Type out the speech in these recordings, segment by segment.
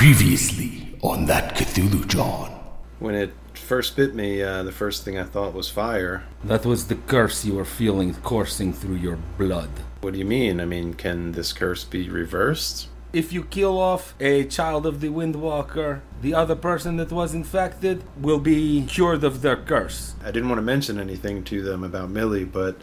Previously on that Cthulhu Jawn. When it first bit me, uh, the first thing I thought was fire. That was the curse you were feeling coursing through your blood. What do you mean? I mean, can this curse be reversed? If you kill off a child of the Windwalker, the other person that was infected will be cured of their curse. I didn't want to mention anything to them about Millie, but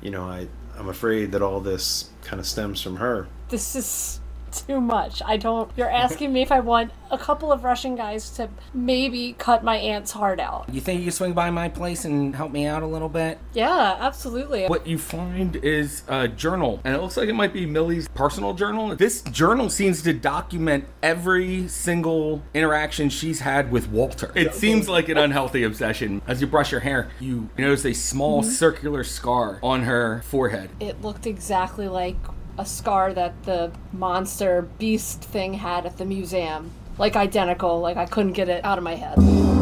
you know, I I'm afraid that all this kind of stems from her. This is too much. I don't. You're asking me if I want a couple of Russian guys to maybe cut my aunt's heart out. You think you swing by my place and help me out a little bit? Yeah, absolutely. What you find is a journal, and it looks like it might be Millie's personal journal. This journal seems to document every single interaction she's had with Walter. It seems like an unhealthy obsession. As you brush your hair, you notice a small mm-hmm. circular scar on her forehead. It looked exactly like a scar that the monster beast thing had at the museum. Like identical. Like I couldn't get it out of my head.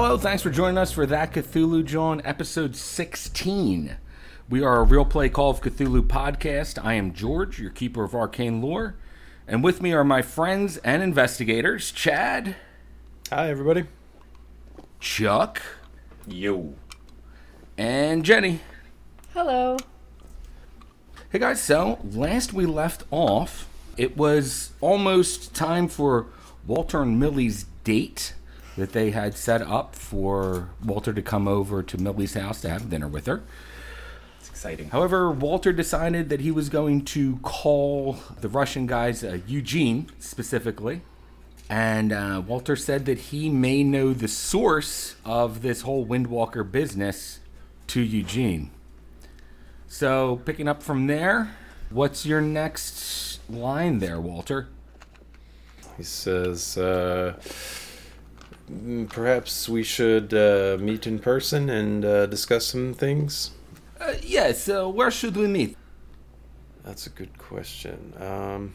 Hello, thanks for joining us for That Cthulhu Jawn, episode 16. We are a Real Play Call of Cthulhu podcast. I am George, your keeper of arcane lore. And with me are my friends and investigators, Chad, Hi, everybody. Chuck, Yo. and Jenny. Hello. Hey guys, so last we left off, it was almost time for Walter and Millie's date that they had set up for Walter to come over to Millie's house to have dinner with her. It's exciting. However, Walter decided that he was going to call the Russian guys, uh, Eugene specifically. And uh, Walter said that he may know the source of this whole Windwalker business to Eugene. So, picking up from there, what's your next line there, Walter? He says, uh, "Mm, perhaps we should uh, meet in person and uh, discuss some things. Uh, yes, uh, where should we meet? That's a good question. Um,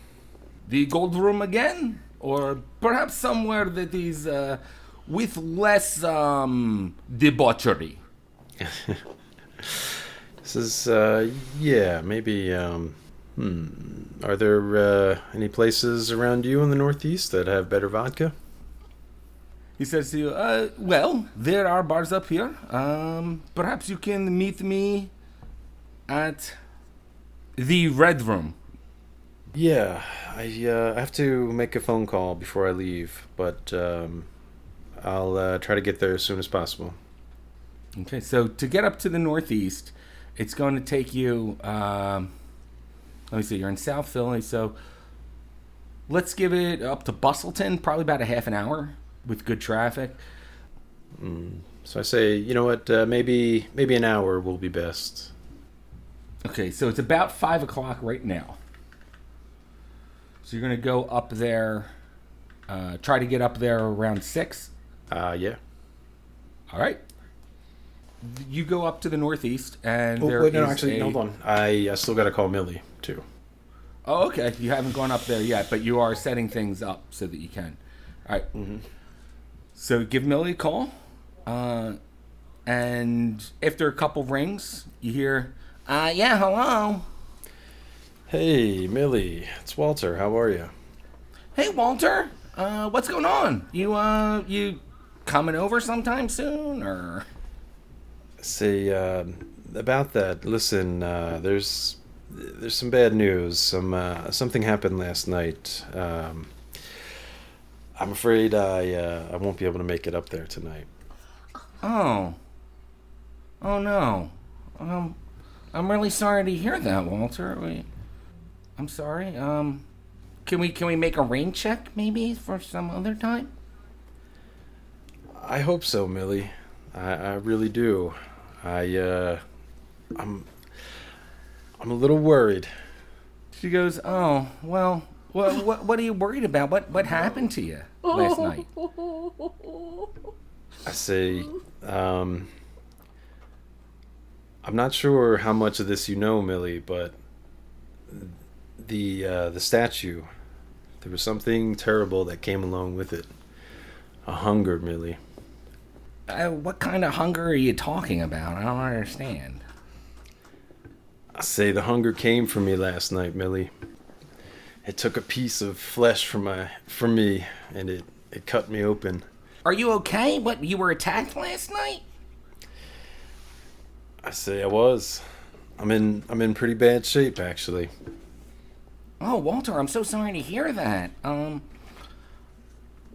The Gold Room again? Or perhaps somewhere that is uh, with less um, debauchery? this is, uh, yeah, maybe. Um, hmm. Are there uh, any places around you in the Northeast that have better vodka? He says to you, uh, well, there are bars up here. Um, perhaps you can meet me at the Red Room. Yeah, I uh, have to make a phone call before I leave, but um, I'll uh, try to get there as soon as possible. Okay, so to get up to the Northeast, it's going to take you, um, let me see, you're in South Philly, so let's give it up to Bustleton, probably about a half an hour with good traffic. So I say, you know what? Uh, maybe maybe an hour will be best. Okay, so it's about five o'clock right now. So you're gonna go up there, uh, try to get up there around six. Uh, yeah. All right. You go up to the northeast, and Oh, there wait, no, actually, a- hold on. I, I still got to call Millie too. Oh, okay. You haven't gone up there yet, but you are setting things up so that you can. All right. So give Millie a call, uh, and after a couple rings, you hear, uh, "Yeah, hello." Hey, Millie, it's Walter. How are you? Hey, Walter. Uh, what's going on? You uh, you coming over sometime soon, or? See, um about that. Listen, uh, there's there's some bad news. Some uh, something happened last night. Um, I'm afraid I uh, I won't be able to make it up there tonight. Oh. Oh no. Um, I'm really sorry to hear that, Walter. We, I'm sorry. Um, can we can we make a rain check maybe for some other time? I hope so, Millie. I, I really do. I uh, I'm I'm a little worried. She goes, "Oh, well, What, what what are you worried about? What what happened to you last night? I say, um, I'm not sure how much of this you know, Millie, but the uh, the statue, there was something terrible that came along with it. A hunger, Millie. Uh, what kind of hunger are you talking about? I don't understand. I say the hunger came for me last night, Millie. It took a piece of flesh from my from me, and it it cut me open. Are you okay? What you were attacked last night? I say I was. I'm in I'm in pretty bad shape actually. Oh, Walter, I'm so sorry to hear that. Um,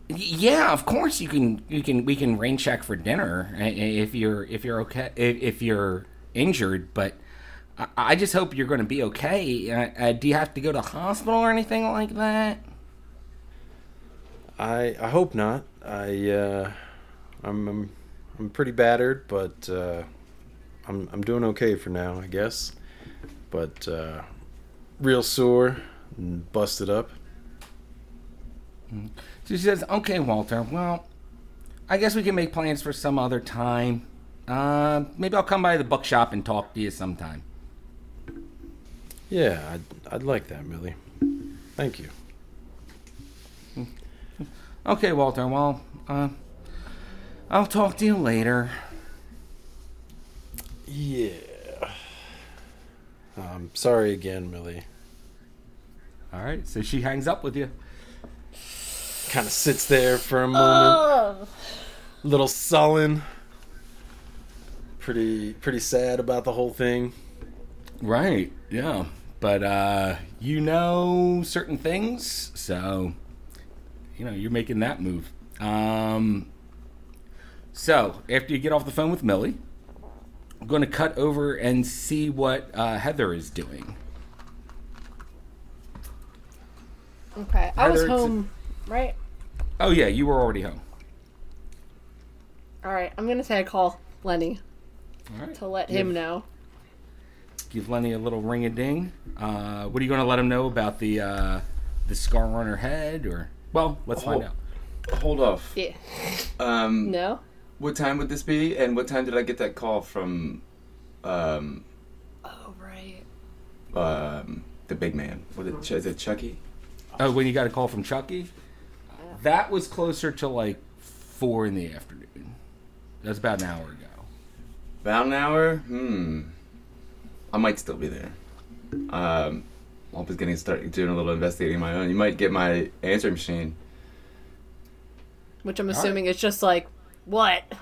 y- yeah, of course you can. You can. We can rain check for dinner i- i- if you're if you're okay if, if you're injured. But I, I just hope you're going to be okay. Uh, uh, do you have to go to hospital or anything like that? I I hope not. I uh, I'm I'm I'm pretty battered, but uh, I'm I'm doing okay for now, I guess. But uh, real sore and busted up. So she says, "Okay, Walter. Well, I guess we can make plans for some other time. Uh, maybe I'll come by the bookshop and talk to you sometime." Yeah, I'd I'd like that, Millie. Thank you. Okay, Walter. Well, uh, I'll talk to you later. Yeah. Um, sorry again, Millie. All right. So she hangs up with you. Kind of sits there for a moment, little sullen. Pretty pretty sad about the whole thing. Right. Yeah. But uh, you know certain things, so you know you're making that move. Um, so after you get off the phone with Millie, I'm going to cut over and see what uh, Heather is doing. Okay, I was Heather, home, right? Oh yeah, you were already home. All right, I'm gonna say I call Lenny All right. to let him know. Give Lenny a little ring a ding. Uh, what are you going to let him know about the uh, the scar on her head? Or well, let's find Oh. out. Hold off. Yeah. Um, No. What time would this be? And what time did I get that call from um, Oh right. um, the big man? What is, is it Chucky? Oh, when you got a call from Chucky, that was closer to like four in the afternoon. That's about an hour ago. About an hour? Hmm. I might still be there. Um, I was getting started doing a little investigating my own. You might get my answering machine. Which I'm assuming is just like what?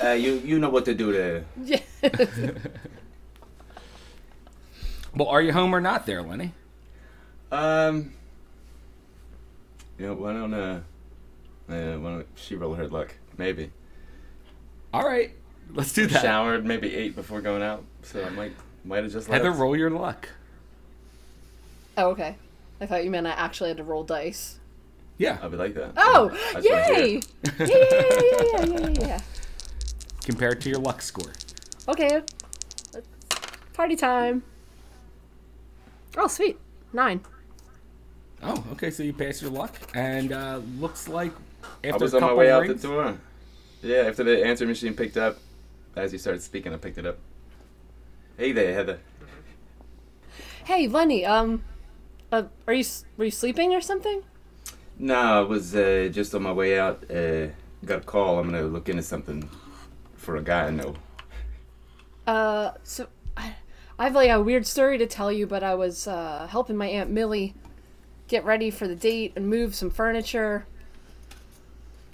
Uh, you you know what to do there. Yeah. Well, are you home or not, there, Lenny? Um, you know, why don't uh, uh why don't she roll her luck? Maybe. All right, let's do that. Showered, maybe ate before going out, so I might might have just left. Heather, roll your luck. oh okay. I thought you meant I actually had to roll dice. Yeah, I'll be like that. Oh, That's yay! yeah, yeah, yeah, yeah, yeah, yeah, yeah. compared to your luck score. Okay. Let's- Party time. Oh, sweet. Nine. Oh, okay. So you pass your luck, and uh, looks like after I after was a on my couple way out the door. Yeah, after the answer machine picked up, as you started speaking, I picked it up. Hey there, Heather. Hey, Lenny. Um, uh, are you were you sleeping or something? No, I was uh, just on my way out. Uh, got a call. I'm gonna look into something for a guy I know. Uh, so I, I have like a weird story to tell you, but I was uh, helping my aunt Millie get ready for the date and move some furniture,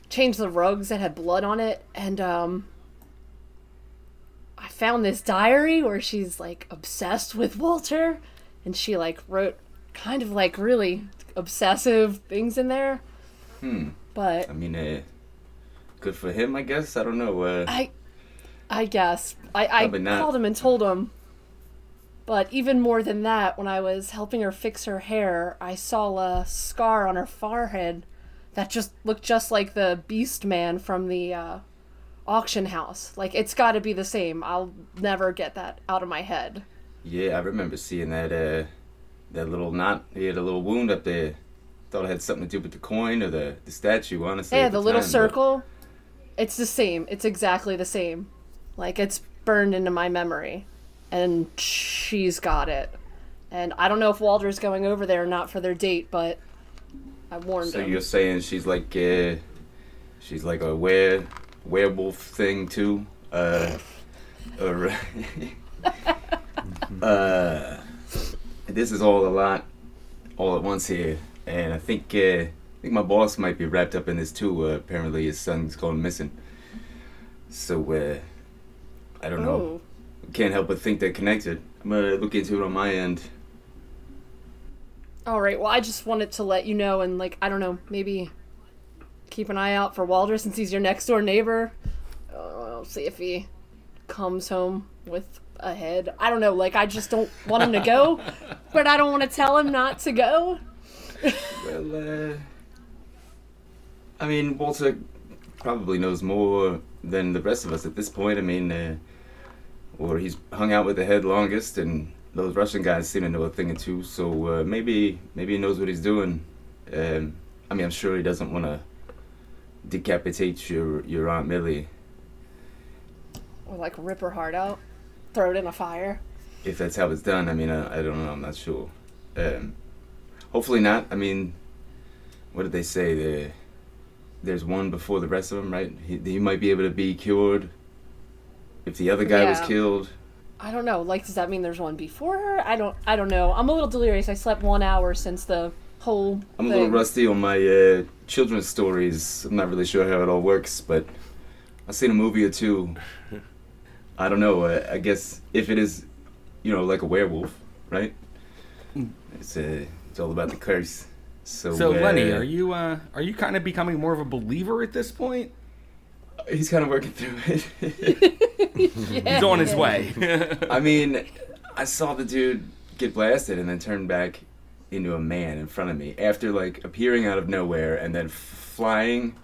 change the rugs that had blood on it, and um, found this diary where she's like obsessed with Walter, and she like wrote kind of like really obsessive things in there. Hmm. But I mean, uh, good for him, I guess. I don't know. Uh, I, I guess I, I called him and told him. But even more than that, when I was helping her fix her hair, I saw a scar on her forehead that just looked just like the Beast Man from the uh, auction house. Like it's got to be the same. I'll never get that out of my head. yeah, I remember seeing that. Uh, that little knot. He had a little wound up there. Thought it had something to do with the coin or the, the statue. Honestly, Yeah, at the little time, but- circle. It's the same. It's exactly the same. Like it's burned into my memory, and she's got it. And I don't know if Walter's going over there or not for their date, but I warned So him. you're saying she's like uh, she's like a were werewolf thing too? Uh, or, uh, this is all a lot, all at once here, and I think uh, I think my boss might be wrapped up in this too. Uh, apparently, his son's gone missing. So uh, I don't know. Ooh. Can't help but think they're connected. I'm gonna look into it on my end. All right. Well, I just wanted to let you know, and like, I don't know, maybe keep an eye out for Walter since he's your next door neighbor. Uh, see if he comes home with a head. I don't know. Like, I just don't want him to go, but I don't want to tell him not to go. Well, uh, I mean, Walter probably knows more than the rest of us at this point. I mean, uh, or he's hung out with the head longest, and those Russian guys seem to know a thing or two. So uh, maybe, maybe he knows what he's doing. Um, I mean, I'm sure he doesn't want to decapitate your your aunt Millie Or like rip her heart out, throw it in a fire. if that's how it's done. I mean, I, I don't know. I'm not sure. Um, hopefully not. I mean, what did they say? There, there's one before the rest of them, right? He, he might be able to be cured if the other guy was killed. I don't know. Like, does that mean there's one before her? I don't. I don't know. I'm a little delirious. I slept one hour since the whole. I'm a thing. little rusty on my uh, children's stories. I'm not really sure how it all works, but I've seen a movie or two. I don't know. Uh, I guess if it is, you know, like a werewolf, right? It's uh, it's all about the curse. So, So uh, Lenny, are you uh, are you kind of becoming more of a believer at this point? He's kind of working through it. He's on his way. I mean, I saw the dude get blasted and then turn back into a man in front of me after like appearing out of nowhere and then flying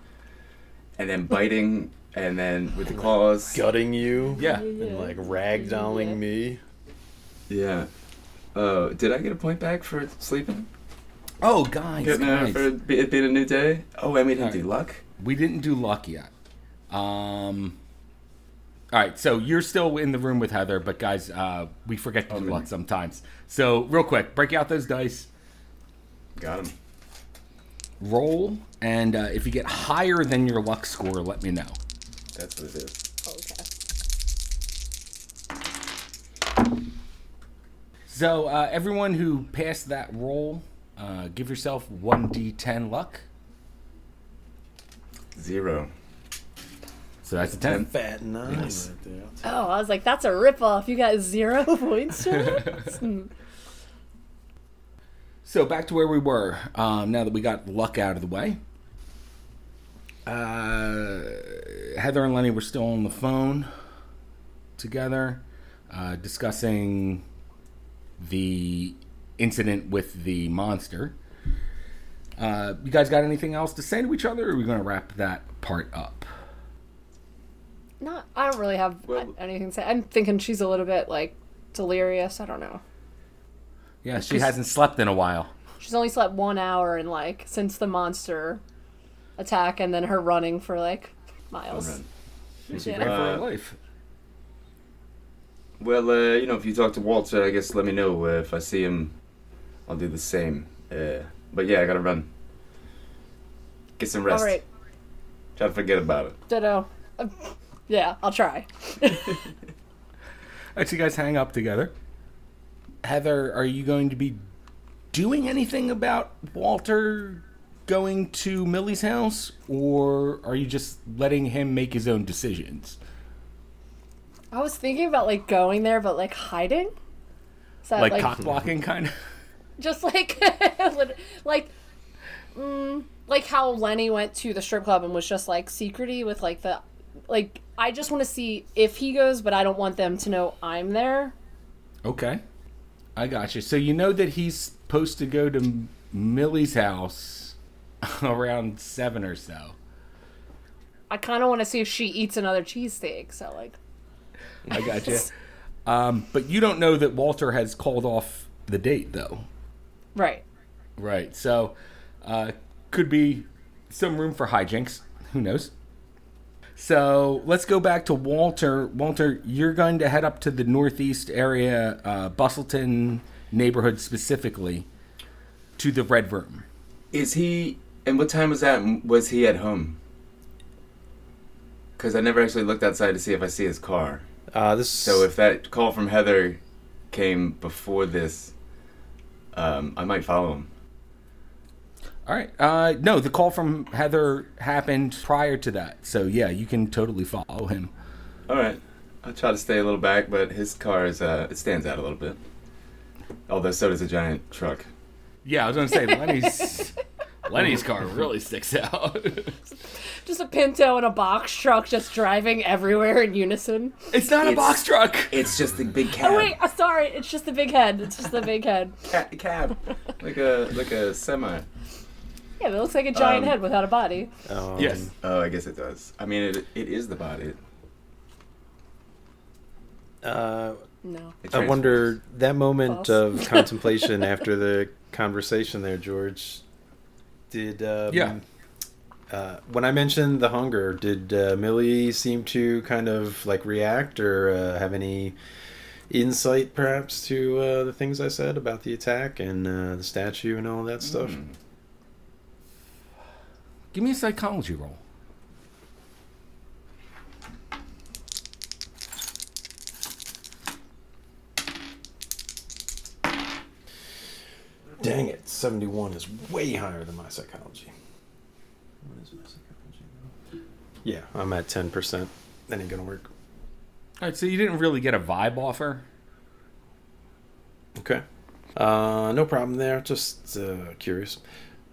and then biting and then with the claws. Gutting you. yeah. And like ragdolling Yeah. me. Yeah. Uh, did I get a point back for sleeping? Oh, guys, Getting, uh, guys. for it being a new day? Oh, and we didn't Alright. do luck? we didn't do luck yet. Um. All right, so you're still in the room with Heather, but guys, uh, we forget to do really? luck sometimes. So real quick, break out those dice, Got him. roll, and uh, if you get higher than your luck score, let me know. That's what it is. Okay. So uh, everyone who passed that roll, uh, give yourself one d10 luck. Zero. So that's a 10. Fat nine Yes. right there. Oh, I was like, that's a ripoff. You got zero points. Charles? So back to where we were. Um, now that we got luck out of the way, uh, Heather and Lenny were still on the phone together, uh, discussing the incident with the monster. Uh, you guys got anything else to say to each other, or are we going to wrap that part up? Not. I don't really have Well- anything to say. I'm thinking she's a little bit like delirious. I don't know. Yeah, she hasn't slept in a while. She's only slept one hour and like since the monster attack, and then her running for like miles. Run. She Yeah. ran for her Uh, life. Well, uh, you know, if you talk to Walter, I guess let me know. Uh, if I see him, I'll do the same. Uh, but yeah, I gotta run. Get some rest. All right, Try to forget about it. ditto. Uh, yeah, I'll try. All right, so you guys hang up together. Heather, are you going to be doing anything about Walter going to Millie's house, or are you just letting him make his own decisions? I was thinking about like going there, but like hiding. Is that, Like, cock blocking, kind of? just like like mm, like how Lenny went to the strip club and was just like secrety with like the like I just want to see if he goes, but I don't want them to know I'm there. Okay. I got you. So you know that he's supposed to go to Millie's house around 7 or so. I kind of want to see if she eats another cheesesteak. So like, I got you. Um, but you don't know that Walter has called off the date, though. Right. Right. So, uh, could be some room for hijinks. Who knows? So let's go back to Walter. Walter, you're going to head up to the northeast area, uh, Bustleton neighborhood specifically, to the Red Room. Is he? And what time was that? Was he at home? Because I never actually looked outside to see if I see his car. Uh, this So if that call from Heather came before this, um, I might follow him. All right. Uh, no, the call from Heather happened prior to that. So yeah, you can totally follow him. All right. I'll try to stay a little back, but his car is uh, it stands out a little bit. Although so does a giant truck. Yeah, I was gonna say Lenny's Lenny's car really sticks out. Just a Pinto and a box truck just driving everywhere in unison. it's not a box truck. It's just a big cab. Oh wait, uh, sorry, it's just the big head. It's just the big head. Ca- cab, like a like a semi. Yeah, it looks like a giant Um, head without a body. um, Yes. Oh, I guess it does. I mean, it it is the body. Uh, No. I wonder that moment False. of contemplation after the conversation there, George. Did um, Yeah. Uh, when I mentioned the hunger, did uh, Millie seem to kind of like react or uh, have any insight, perhaps, to uh, the things I said about the attack and uh, the statue and all that stuff? Hmm. Give me a psychology roll. Dang it, seventy-one is way higher than my psychology. What is my psychology? now? Yeah, I'm at ten percent. That ain't gonna work. All right, so you didn't really get a vibe off her. Okay. Uh, no problem there. Just uh, curious.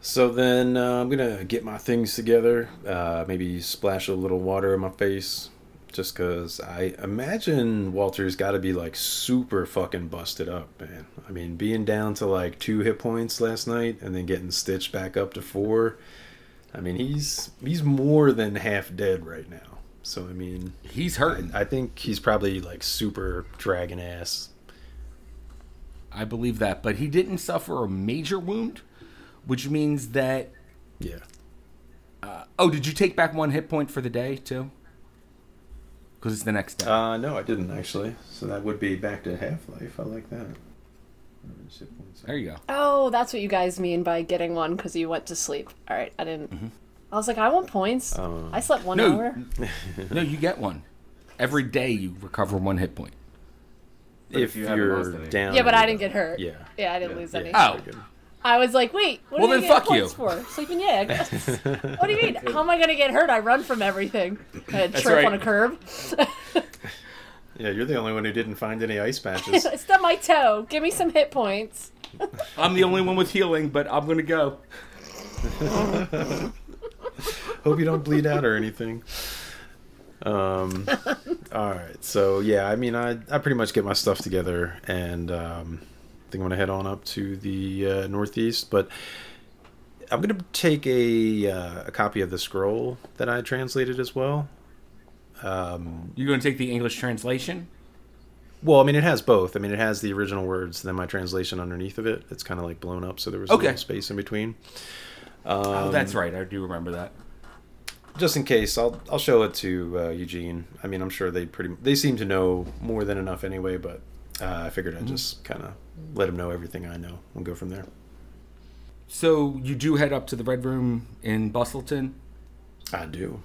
So then uh, I'm gonna get my things together. Uh, maybe splash a little water in my face, just cause I imagine Walter's got to be like super fucking busted up, man. I mean, being down to like two hit points last night and then getting stitched back up to four. I mean, he's he's more than half dead right now. So I mean, He's hurting. I, I think he's probably like super dragon ass. I believe that, but he didn't suffer a major wound, which means that. Yeah. Oh, did you take back one hit point for the day too? Because it's the next day. Uh, no, I didn't actually. So that would be back to Half Life. I like that. there you go. Oh, that's what you guys mean by getting one because you went to sleep. All right, I didn't. I was like, I want points. Um, I slept one no. hour. no, you get one. Every day you recover one hit point. But if if you you're lost down. Yeah, but I didn't get hurt. Yeah. Yeah, I didn't Yeah. lose Yeah, any. Oh. Very good. I was like, wait, what Well, do you then get fuck points you. for? Sleeping yag. what do you mean? How am I gonna get hurt? I run from everything. I trip right. on a curb. Yeah, you're the only one who didn't find any ice patches. Stub my toe. Give me some hit points. I'm the only one with healing, but I'm gonna go. Hope you don't bleed out or anything. Um, all right. So yeah, I mean, I I pretty much get my stuff together, and um, I think I'm gonna head on up to the uh, northeast. But I'm gonna take a uh, a copy of the scroll that I translated as well. Um, You're gonna take the English translation. well, I mean, it has both. I mean, it has the original words, then my translation underneath of it. It's kind of like blown up, so there was a little space in between. oh, that's right. I do remember that. just in case i'll i'll show it to uh, eugene i mean i'm sure they pretty they seem to know more than enough anyway but uh, i figured i'd just kind of let him know everything i know and go from there So you do head up to the Red Room in Bustleton. i do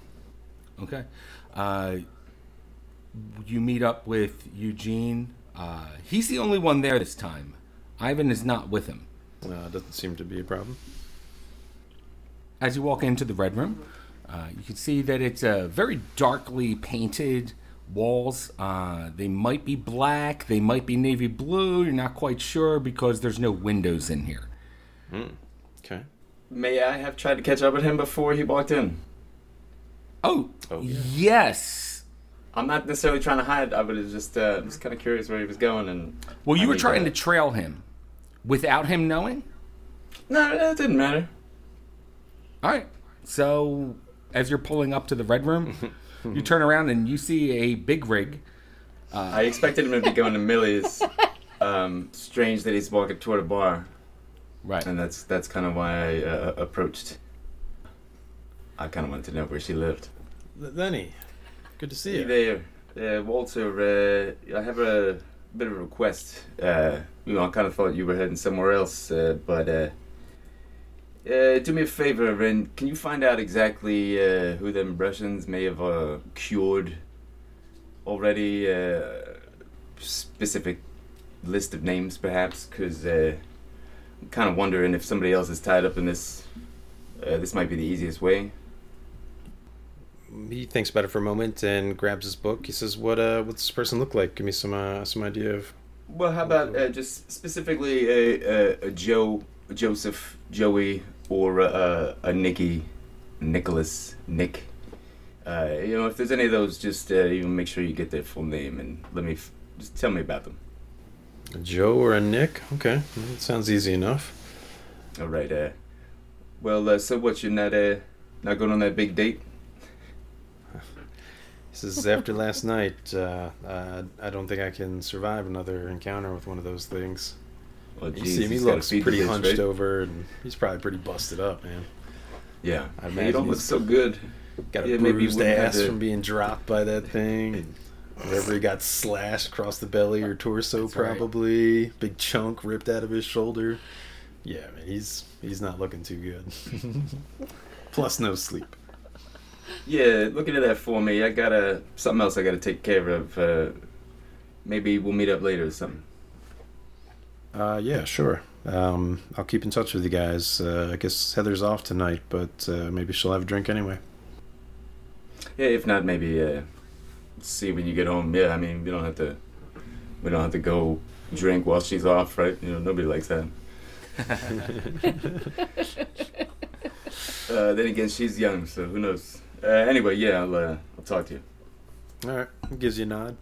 Okay. Uh, you meet up with Eugene. Uh, he's the only one there this time. Ivan is not with him. uh, doesn't seem to be a problem As you walk into the Red Room, uh, you can see that it's a very darkly painted walls. Uh, they might be black, they might be navy blue. You're not quite sure because there's no windows in here. okay May I have tried to catch up with him before he walked in? Oh, Oh, yeah. yes. I'm not necessarily trying to hide. I was just uh, just kind of curious where he was going, and Well, you I were need trying to trail him without him knowing. No, it didn't matter. All right. So as you're pulling up to the red room, you turn around and you see a big rig. I expected him to be going to Millie's. Um, strange that he's walking toward a bar. Right. and that's that's kind of why I uh, approached. I kind of wanted to know where she lived. Lenny, good to see Hey you. there, uh, Walter. Uh, I have a bit of a request. Uh, you know, I kind of thought you were heading somewhere else, uh, but uh, do me a favor, and can you find out exactly uh, who them Russians may have uh, cured already? Uh, specific list of names, perhaps, because uh, I'm kind of wondering if somebody else is tied up in this. Uh, this might be the easiest way. He thinks about it for a moment and grabs his book. He says, "What uh, what's this person look like? Give me some uh, some idea of." Well, how about uh, just specifically a, a, a Joe, Joseph, Joey, or a, a Nicky, Nicholas, Nick? Uh, you know, if there's any of those, just uh, you make sure you get their full name and let me f- just tell me about them. A Joe or a Nick? Okay, that sounds easy enough. All right. Uh, well, uh, so what? You're not uh, not going on that big date? this is "After last night, uh, uh, I don't think I can survive another encounter with one of those things." Well, You geez, see him; he looks pretty bitch, hunched right? over, and he's probably pretty busted up, man. Yeah, I you imagine don't look so good. Got a Yeah, maybe you bruised wouldn't ass to- from being dropped by that thing. And wherever he got slashed across the belly or torso, That's right. probably big chunk ripped out of his shoulder. Yeah, man, he's he's not looking too good. Plus, no sleep. Yeah, look into that for me. I gotta something else I gotta take care of. Uh, maybe we'll meet up later or something. Uh, yeah, sure. Um, I'll keep in touch with you guys. Uh, I guess Heather's off tonight, but uh, maybe she'll have a drink anyway. Yeah, if not, maybe uh, see when you get home. Yeah, I mean, we don't have to. We don't have to go drink while she's off, right? You know, nobody likes that. uh, then again, she's young, so who knows? Uh, anyway, yeah, I'll uh, I'll talk to you. All right, gives you a nod.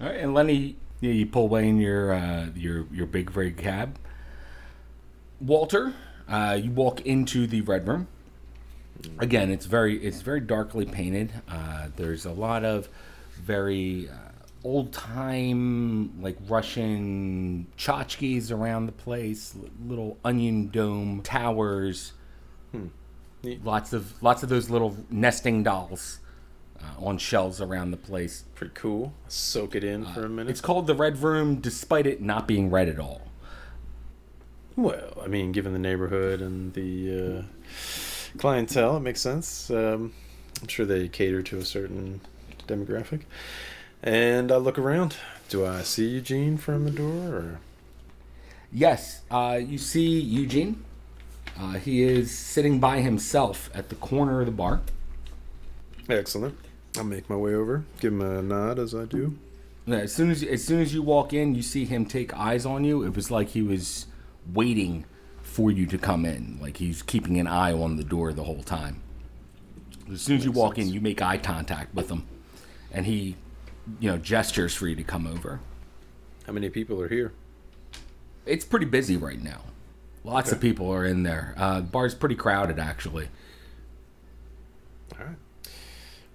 All right, and Lenny, you, you pull away in your uh, your your big rig cab. Walter, uh, you walk into the red room. Again, it's very it's very darkly painted. Uh, there's a lot of very uh, old time like Russian tchotchkes around the place, little onion dome towers. Neat. Lots of lots of those little nesting dolls uh, on shelves around the place. Pretty cool. Soak it in for a minute. It's called the Red Room, despite it not being red at all. Well, I mean, given the neighborhood and the uh, clientele, it makes sense. Um, I'm sure they cater to a certain demographic. And I look around. Do I see Eugene from the door? Or? Yes, uh, you see Eugene. Uh, he is sitting by himself at the corner of the bar. Excellent. I'll make my way over. Give him a nod as I do. As soon as as soon as you walk in, you see him take eyes on you. It was like he was waiting for you to come in, like he's keeping an eye on the door the whole time. As soon as you walk in, you make eye contact with him, and he, you know, gestures for you to come over. How many people are here? It's pretty busy right now. Lots of people are in there. Uh, the bar's pretty crowded, actually. All right.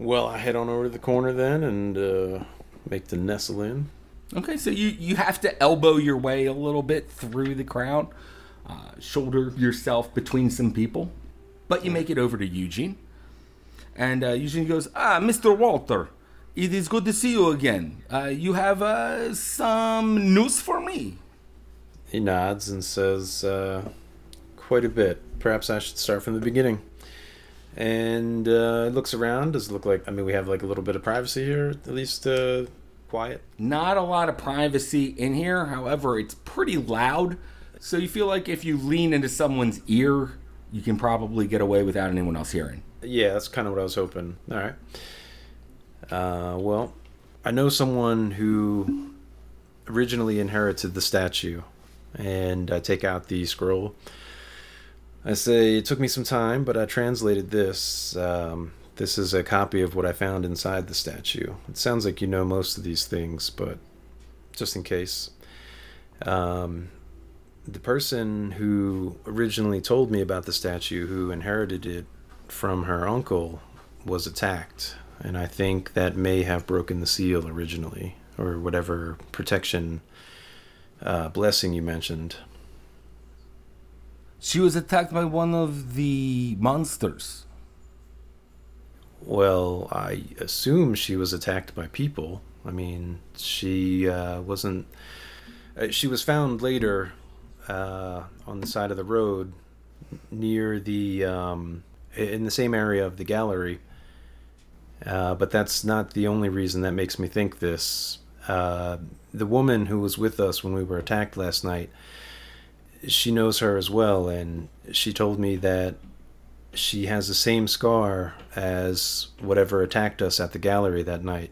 Well, I head on over to the corner then and uh, make the nestle in. Okay, so you you have to elbow your way a little bit through the crowd, uh, shoulder yourself between some people, but you make it over to Eugene, and uh, Eugene goes, "Ah, Mr. Walter, it is good to see you again. Uh, you have uh, some news for me." He nods and says, uh, quite a bit. Perhaps I should start from the beginning. And uh, looks around. Does it look like, I mean, we have like a little bit of privacy here, at least uh, quiet? Not a lot of privacy in here. However, it's pretty loud, so you feel like if you lean into someone's ear, you can probably get away without anyone else hearing. Yeah, that's kind of what I was hoping. All right. Uh, well, I know someone who originally inherited the statue, and I take out the scroll. I say it took me some time, but I translated this. Um, this is a copy of what I found inside the statue. It sounds like you know most of these things, but just in case. Um, the person who originally told me about the statue, who inherited it from her uncle, was attacked. And I think that may have broken the seal originally, or whatever protection uh, blessing you mentioned. She was attacked by one of the monsters. Well, I assume she was attacked by people. I mean, she uh, wasn't. Uh, she was found later uh, on the side of the road near the um, in the same area of the gallery. Uh, but that's not the only reason that makes me think this. Uh, the woman who was with us when we were attacked last night, she knows her as well, and she told me that she has the same scar as whatever attacked us at the gallery that night.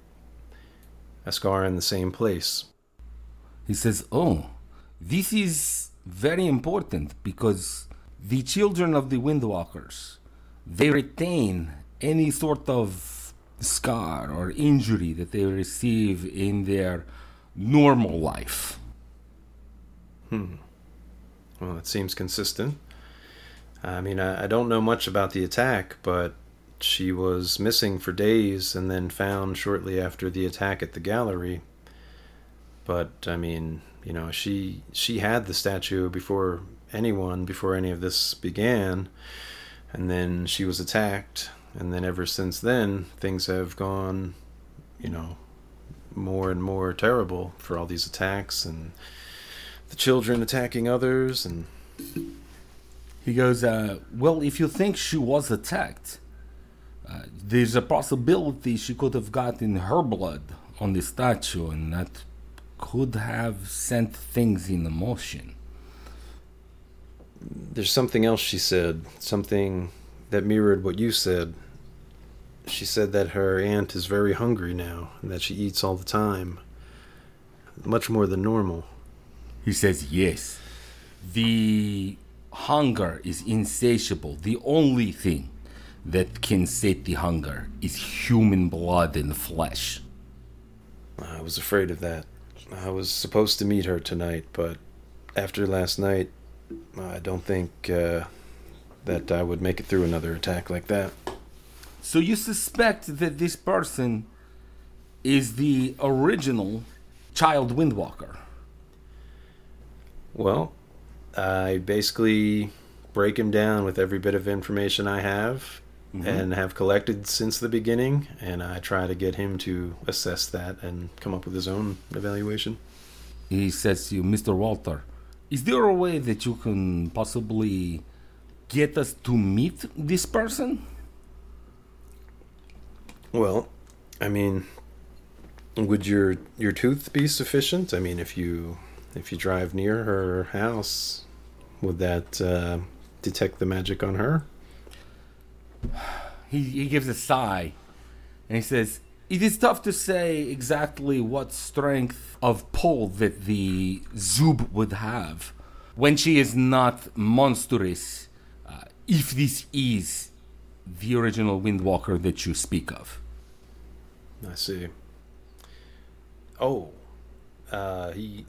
A scar in the same place. He says, Oh, this is very important because the children of the Windwalkers, they retain any sort of scar or injury that they receive in their normal life. Hmm. Well, it seems consistent. I mean, I, I don't know much about the attack, but she was missing for days and then found shortly after the attack at the gallery. But I mean, you know, she she had the statue before anyone, before any of this began, and then she was attacked, and then ever since then, things have gone, you know, more and more terrible for all these attacks and the children attacking others and He goes, uh, Well, if you think she was attacked, uh, there's a possibility she could have gotten her blood on the statue, and that could have sent things in motion. there's something else she said, something that mirrored what you said. She said that her aunt is very hungry now and that she eats all the time, much more than normal. He says, Yes. The hunger is insatiable. The only thing that can sate the hunger is human blood and flesh. I was afraid of that. I was supposed to meet her tonight, but after last night, I don't think uh, that I would make it through another attack like that. So you suspect that this person is the original child windwalker. Well, I basically break him down with every bit of information I have mm-hmm. and have collected since the beginning, and I try to get him to assess that and come up with his own evaluation. He says to you, Mr. Walter, is there a way that you can possibly get us to meet this person? Well, I mean, would your your tooth be sufficient? I mean, if you if you drive near her house, would that uh, detect the magic on her? He, he gives a sigh and he says, It is tough to say exactly what strength of pull that the Zub would have when she is not monstrous, uh, if this is the original Windwalker that you speak of. I see. Oh, uh, he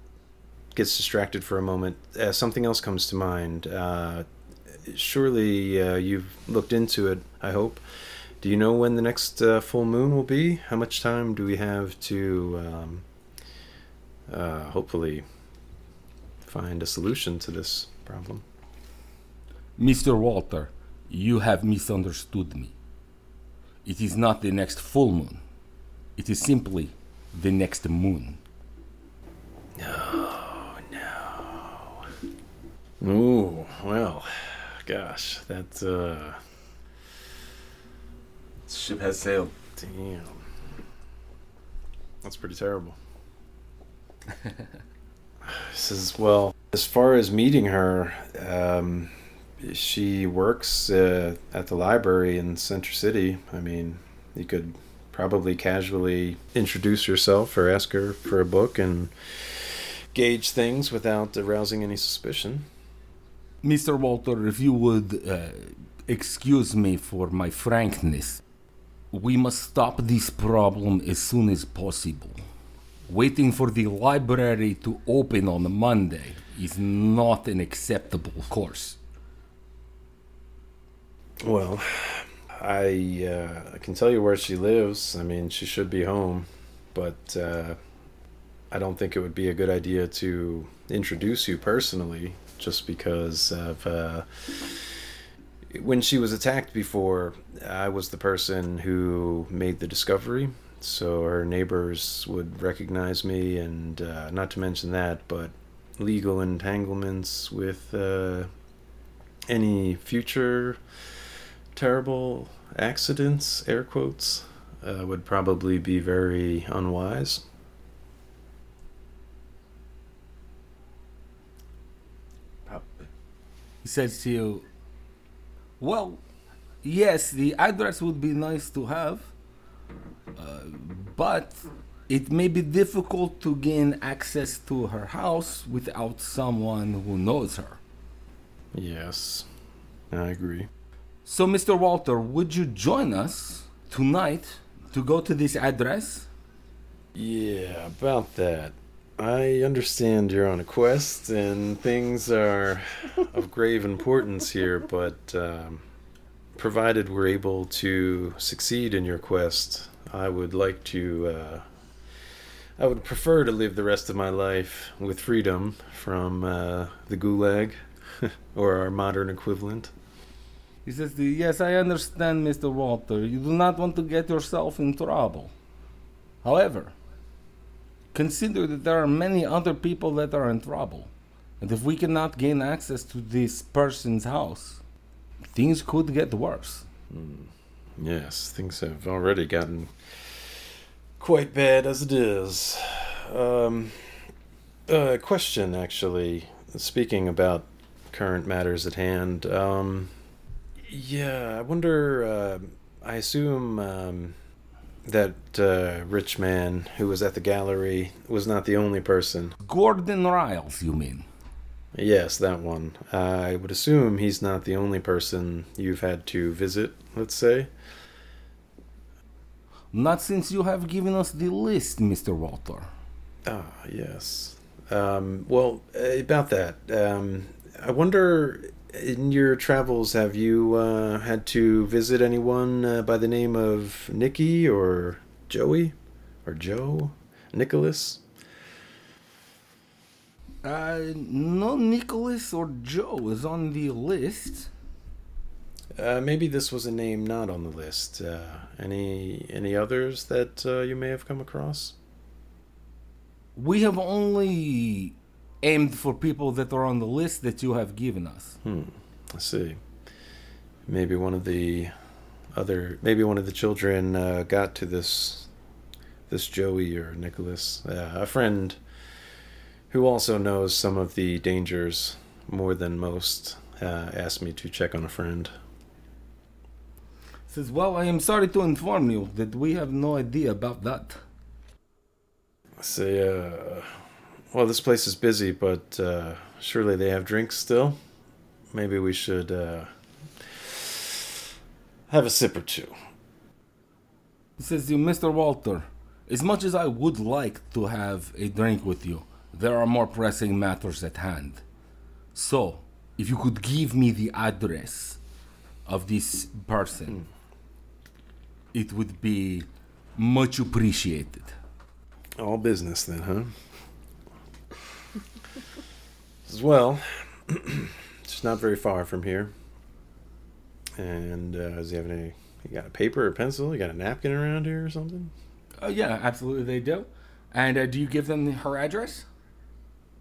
gets distracted for a moment. Uh, something else comes to mind. Uh, surely uh, you've looked into it. I hope. Do you know when the next uh, full moon will be? How much time do we have to, um, uh, hopefully, find a solution to this problem? Mr. Walter, you have misunderstood me. It is not the next full moon. It is simply the next moon. Ooh, well, gosh, that uh, Ship has sailed. damn, that's pretty terrible. says, well, as far as meeting her, um, she works uh, at the library in Center City. I mean, you could probably casually introduce yourself or ask her for a book and gauge things without arousing any suspicion. Mr. Walter, if you would uh, excuse me for my frankness, we must stop this problem as soon as possible. Waiting for the library to open on Monday is not an acceptable course. Well, I uh, can tell you where she lives. I mean, she should be home, but uh, I don't think it would be a good idea to introduce you personally just because of uh, when she was attacked before. I was the person who made the discovery, so her neighbors would recognize me, and uh, not to mention that, but legal entanglements with uh, any future terrible accidents, air quotes, uh, would probably be very unwise. Probably. He says to you, Well, yes, the address would be nice to have, uh, but it may be difficult to gain access to her house without someone who knows her. Yes, I agree. So, Mr. Walter, would you join us tonight to go to this address? Yeah, about that. I understand you're on a quest and things are of grave importance here, but um, provided we're able to succeed in your quest, I would like to. Uh, I would prefer to live the rest of my life with freedom from uh, the gulag, or our modern equivalent. He says, Yes, I understand, Mr. Walter. You do not want to get yourself in trouble. However, consider that there are many other people that are in trouble. And if we cannot gain access to this person's house, things could get worse. Yes, things have already gotten quite bad as it is. Um, question, actually. Speaking about current matters at hand, um, yeah, I wonder. Uh, I assume um, that uh, rich man who was at the gallery was not the only person. Gordon Riles, you mean? Yes, that one. I would assume he's not the only person you've had to visit, let's say. Not since you have given us the list, Mr. Walter. Ah, yes. Um, well, about that, um, I wonder, in your travels, have you uh, had to visit anyone uh, by the name of Nicky or Joey or Joe, Nicholas? Uh, no Nicholas or Joe is on the list. Uh, maybe this was a name not on the list. Uh, any any others that uh, you may have come across? We have only aimed for people that are on the list that you have given us. Hmm. I see. Maybe one of the other, maybe one of the children uh, got to this, this Joey or Nicholas, uh, a friend, who also knows some of the dangers more than most. Uh, asked me to check on a friend. Says, well, I am sorry to inform you that we have no idea about that. Say, uh, well, this place is busy, but uh, surely they have drinks still. Maybe we should uh, have a sip or two. Says, you, Mr. Walter, as much as I would like to have a drink with you, there are more pressing matters at hand. So, if you could give me the address of this person, it would be much appreciated. All business then, huh? As well, it's not very far from here. And uh, does he have any? You got a paper or pencil? You got a napkin around here or something? Oh, yeah, absolutely they do. And uh, do you give them her address?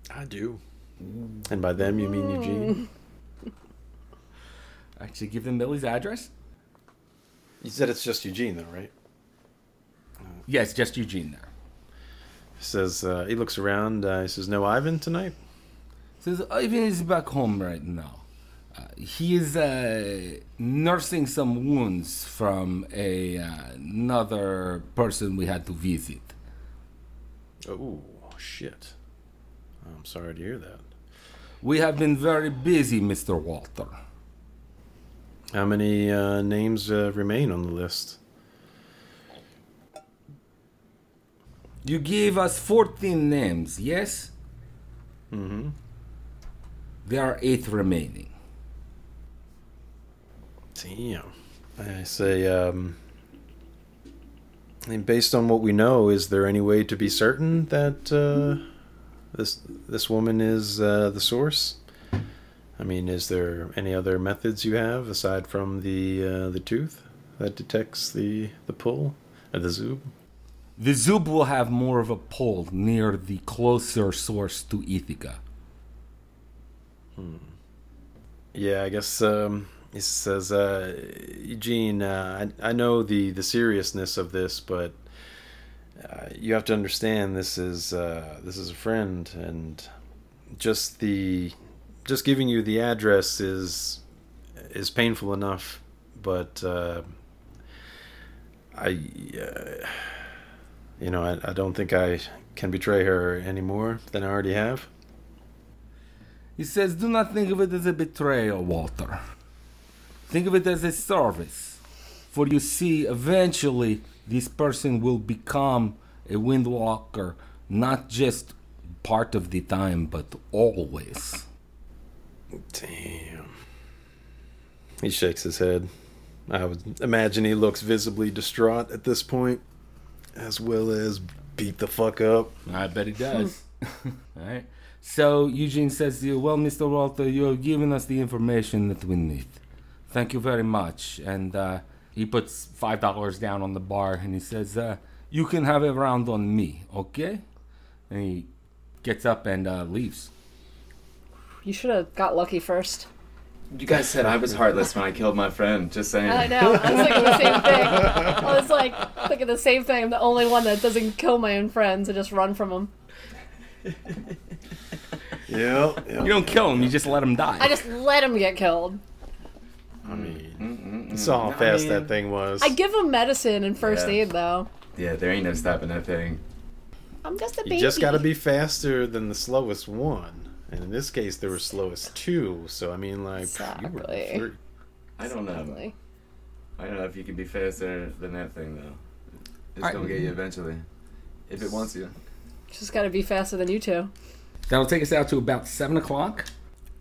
I do. And by them, you mean Eugene? Actually, give them Millie's address? You said it's just Eugene, though, right? Yes, just Eugene there. He says uh, he looks around. Uh, he says, "No Ivan tonight." Says Ivan is back home right now. Uh, he is uh, nursing some wounds from a uh, another person we had to visit. Oh shit! I'm sorry to hear that. We have been very busy, Mr. Walter. How many uh, names uh, remain on the list? You gave us 14 names, yes? Mm-hmm. There are eight remaining. Damn. I say, um, I mean, based on what we know, is there any way to be certain that uh, this this woman is uh, the source? I mean, is there any other methods you have aside from the uh, the tooth that detects the the pull or the zoob? The Zub will have more of a pull near the closer source to Ithaqua. Yeah, I guess um, he says, uh, Eugene, uh, I, I know the, the seriousness of this, but uh, you have to understand this is uh, this is a friend, and just the just giving you the address is is painful enough, but uh, I uh, you know I, I don't think I can betray her any more than I already have. He says, Do not think of it as a betrayal, Walter. Think of it as a service. For you see, eventually, this person will become a windwalker, not just part of the time, but always. Damn. He shakes his head. I would imagine he looks visibly distraught at this point, as well as beat the fuck up. I bet he does. All right. So Eugene says to you, Well, Mr. Walter, you have given us the information that we need. Thank you very much. And uh, he puts $5 down on the bar and he says, uh, You can have a round on me, okay? And he gets up and uh, leaves. You should have got lucky first. You guys said I was heartless when I killed my friend. Just saying. I know. I was thinking the same thing. I was like thinking the same thing. I'm the only one that doesn't kill my own friends and just run from them. Yeah, You don't kill him, you just let him die. I just let him get killed. I mean, Mm-mm-mm. you saw how I fast mean, that thing was. I give him medicine and first Yeah. aid though. Yeah, there ain't no stopping that thing. I'm just a baby. You just got to be faster than the slowest one. And in this case, there were slowest two. So I mean, like, you were Exactly. I don't know. Exactly. I don't know if you can be faster than that thing though. It's I- gonna get you eventually, if it wants you. Just got to be faster than you two. That'll take us out to about 7 o'clock.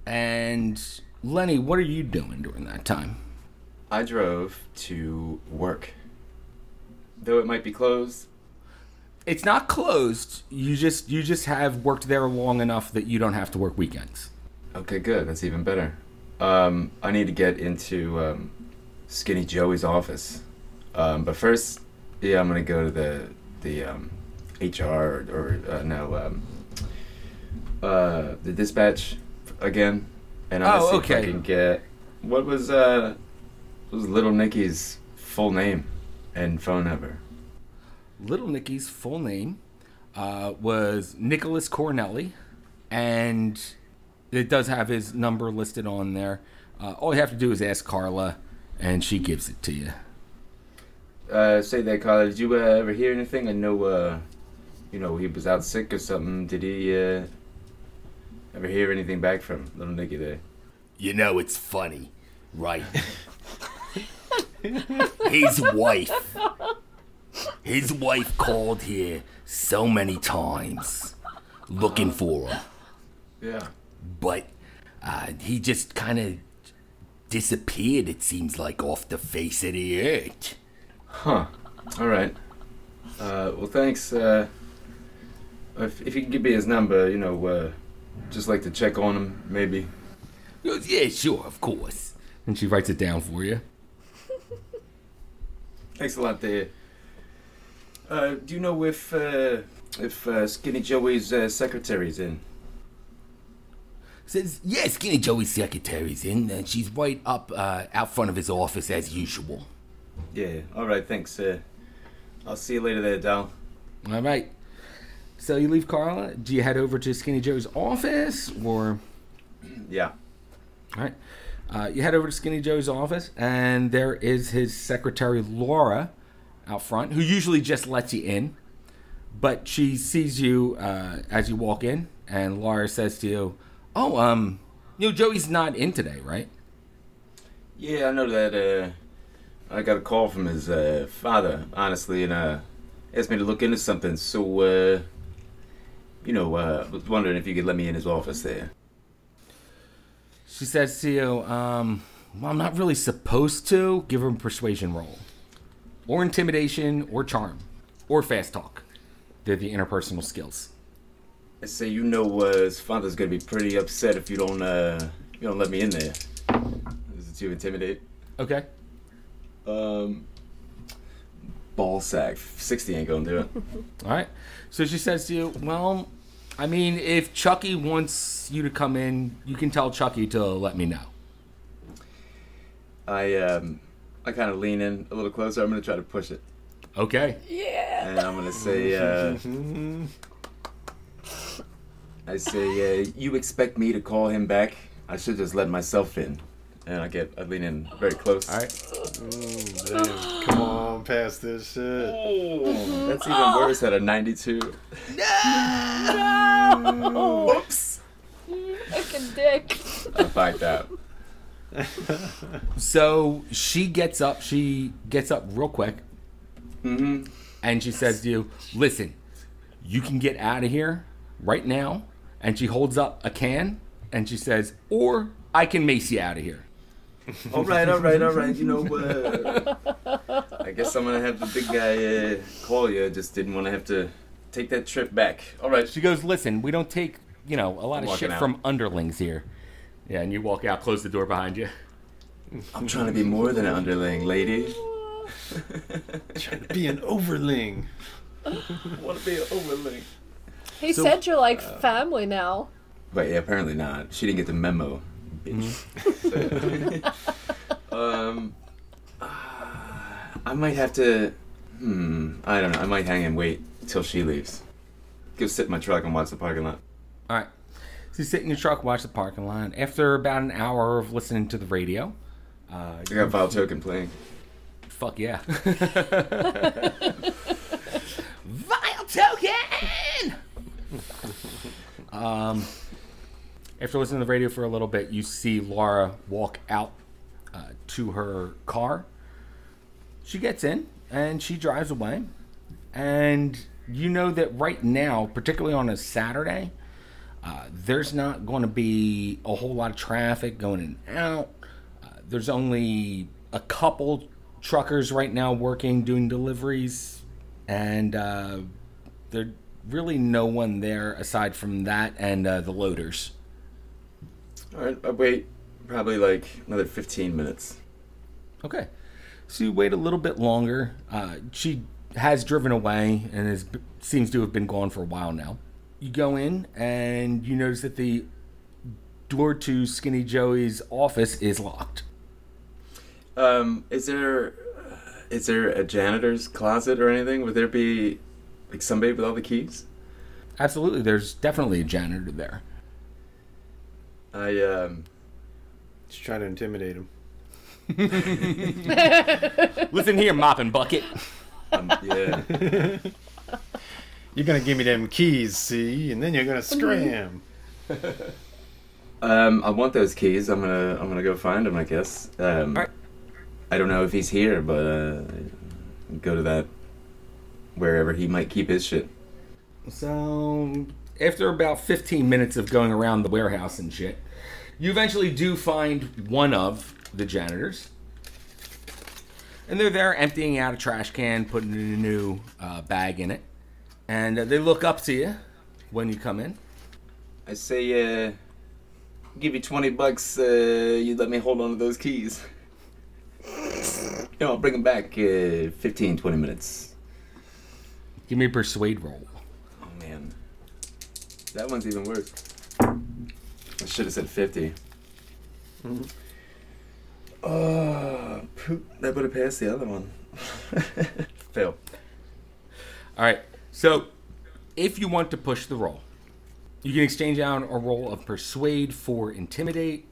And Lenny, what are you doing during that time? I drove to work. Though it might be closed, It's not closed. You just you just have worked there long enough that you don't have to work weekends. Okay, good. That's even better. Um, I need to get into um, Skinny Joey's office. Um, but first, yeah, I'm gonna go to the the um, HR or, or uh, no um, uh, the dispatch again, and I'm Oh, see if. I can get what was uh what was Little Nicky's full name and phone number. Little Nicky's full name uh, was Nicholas Cornelli, and it does have his number listed on there. Uh, all you have to do is ask Carla, and she gives it to you. Uh, say that, Carla. Did you uh, ever hear anything? I know, uh, you know, he was out sick or something. Did he uh, ever hear anything back from little Nicky there? You know, it's funny, right? his wife. His wife called here so many times looking for him. Yeah. But uh, he just kind of disappeared, it seems like, off the face of the earth. Huh. All right. Uh, well, thanks. Uh, if, if you can give me his number, you know, uh, just like to check on him, maybe. Yeah, sure, of course. And she writes it down for you. Thanks a lot, there. Uh, do you know if uh, if uh, Skinny Joey's uh, secretary's in? Says, yeah, Skinny Joey's secretary's in, and she's right up uh, out front of his office as usual. Yeah. All right. Thanks. Uh, I'll see you later, there, Dal. All right. So you leave Carla. Do you head over to Skinny Joe's office, or Yeah. all right? Uh, you head over to Skinny Joe's office, and there is his secretary Laura out front, who usually just lets you in, but she sees you uh, as you walk in, and Laura says to you, "Oh, um, you know Joey's not in today, right?" Yeah, I know that. Uh, I got a call from his uh, father, honestly, and uh, asked me to look into something. So, uh, you know, uh, was wondering if you could let me in his office there. She says to you, um, well, I'm not really supposed to give him a persuasion roll, or intimidation, or charm, or fast talk. They're the interpersonal skills. I say, you know, uh, his father's gonna be pretty upset if you don't uh, you don't let me in there. Is it too intimidate? Okay. Um, ball sack. Sixty ain't gonna do it. All right. So she says to you, "Well, I mean, if Chucky wants you to come in, you can tell Chucky to let me know." I um, I kind of lean in a little closer. I'm gonna try to push it, Okay. Yeah. and I'm gonna say, uh, I say, uh, you expect me to call him back? I should just let myself in. And I get, I lean in very close. All right. Damn, come on, pass this shit. Oh, that's even worse at a 92. Whoops. Fucking dick. I fight that. So she gets up. She gets up real quick, Mm-hmm. and she says to you, "Listen, you can get out of here right now." And she holds up a can, and she says, "Or I can mace you out of here." All right, all right, all right. You know, uh, I guess I'm gonna have the big guy uh, call you. I just didn't want to have to take that trip back. All right. She goes, "Listen, we don't take you know a lot I'm of shit out. from underlings here." Yeah, and you walk out, close the door behind you. I'm trying to be more than an underling, lady. Trying to be an overling. Want to be an overling. He So- said you're like family now. But yeah, apparently not. She didn't get the memo, bitch. So, um, I might have to. Hmm. I don't know. I might hang and wait till she leaves. Go sit in my truck and watch the parking lot. All right. So you sit in your truck, watch the parking lot. After about an hour of listening to the radio, uh, I got Vile Token playing. fuck yeah. Vile token. um, after listening to the radio for a little bit, you see Laura walk out uh, to her car. She gets in and she drives away. And you know that right now, particularly on a Saturday, uh, there's not going to be a whole lot of traffic going in and out. Uh, there's only a couple truckers right now working, doing deliveries, and uh, there's really no one there aside from that and uh, the loaders. All right. I wait probably like another 15 minutes. Okay. So you wait a little bit longer. Uh, she has driven away and is, seems to have been gone for a while now. You go in and you notice that the door to Skinny Joey's office is locked. Um, is there is there a janitor's closet or anything? Would there be like somebody with all the keys? Absolutely, there's definitely a janitor there. I um. Just trying to intimidate him. Listen here, mopping bucket. Um, yeah. You're gonna give me them keys, see, and then you're gonna scram. Um, I want those keys. I'm gonna I'm gonna go find them. I guess. Um, Alright. I don't know if he's here, but uh, go to that wherever he might keep his shit. So, after about 15 minutes of going around the warehouse and shit, you eventually do find one of the janitors. And they're there emptying out a trash can, putting a new uh, bag in it. And uh, they look up to you when you come in. I say, uh, give you twenty bucks. Uh, you let me hold on to those keys. you know, I'll bring them back. Uh, 15, 20 minutes. Give me a persuade roll. Oh man, that one's even worse. I should have said 50 Oh! That would have passed the other one. Fail. All right. So, if you want to push the roll, you can exchange out a roll of persuade for intimidate,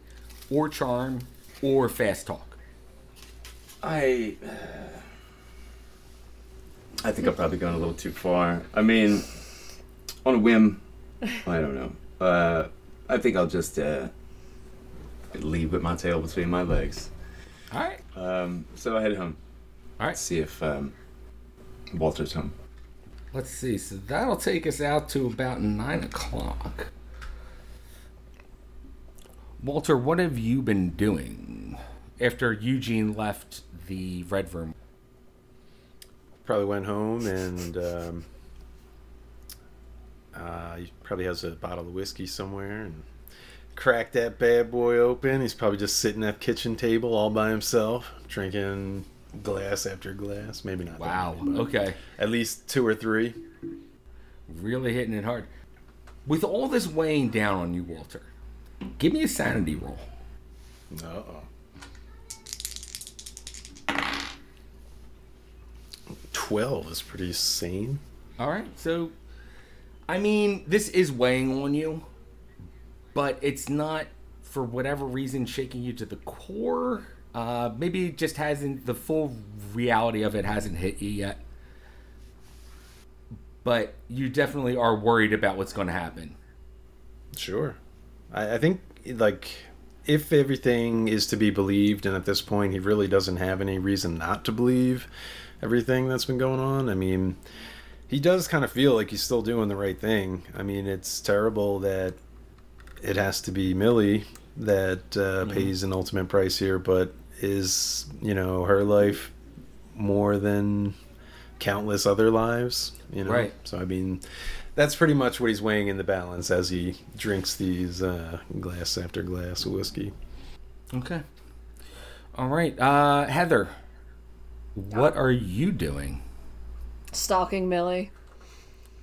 or charm, or fast talk. I. I think I've probably gone a little too far. I mean, on a whim, I don't know. Uh, I think I'll just uh, leave with my tail between my legs. All right. Um, so I head home. All right. See if um, Walter's home. Let's see. So that'll take us out to about nine o'clock. Walter, what have you been doing after Eugene left the red room? Probably went home and um, uh, he probably has a bottle of whiskey somewhere and crack that bad boy open. He's probably just sitting at the kitchen table all by himself, drinking glass after glass. Maybe not. that Wow. many, Okay. At least two or three. Really hitting it hard. With all this weighing down on you, Walter, give me a sanity roll. Uh oh. Twelve is pretty sane. All right. So, I mean, this is weighing on you, but it's not for whatever reason shaking you to the core. Uh, maybe it just hasn't the full reality of it hasn't hit you yet. But you definitely are worried about what's going to happen. Sure. I, I think like if everything is to be believed, and at this point he really doesn't have any reason not to believe everything that's been going on. I mean, he does kind of feel like he's still doing the right thing. I mean, it's terrible that it has to be Millie that uh, pays an ultimate price here, but is you know her life more than countless other lives? You know, Right. So I mean, that's pretty much what he's weighing in the balance as he drinks these uh, glass after glass of whiskey. Okay. All right. Uh, Heather, what are you doing? Stalking Millie.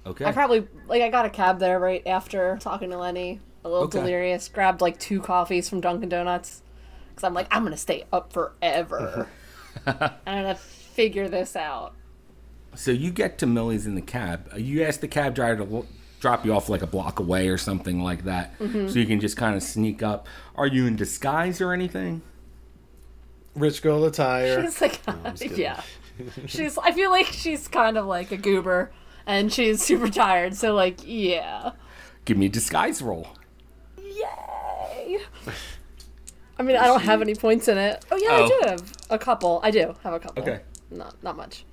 Okay. I probably like I got a cab there right after talking to Lenny. A little Okay. delirious. Grabbed like two coffees from Dunkin' Donuts because I'm like I'm gonna stay up forever. I'm gonna figure this out. So you get to Millie's in the cab. Uh, You ask the cab driver to drop you off like a block away or something like that, so you can just kind of sneak up. Are you in disguise or anything? Rich girl attire. She's like, just yeah. She's. I feel like she's kind of like a goober, and she's super tired. So like, yeah. Give me a disguise roll. Yay! I mean, I don't have any points in it. Oh yeah, Oh. I do have a couple. I do have a couple. Okay. Not not much.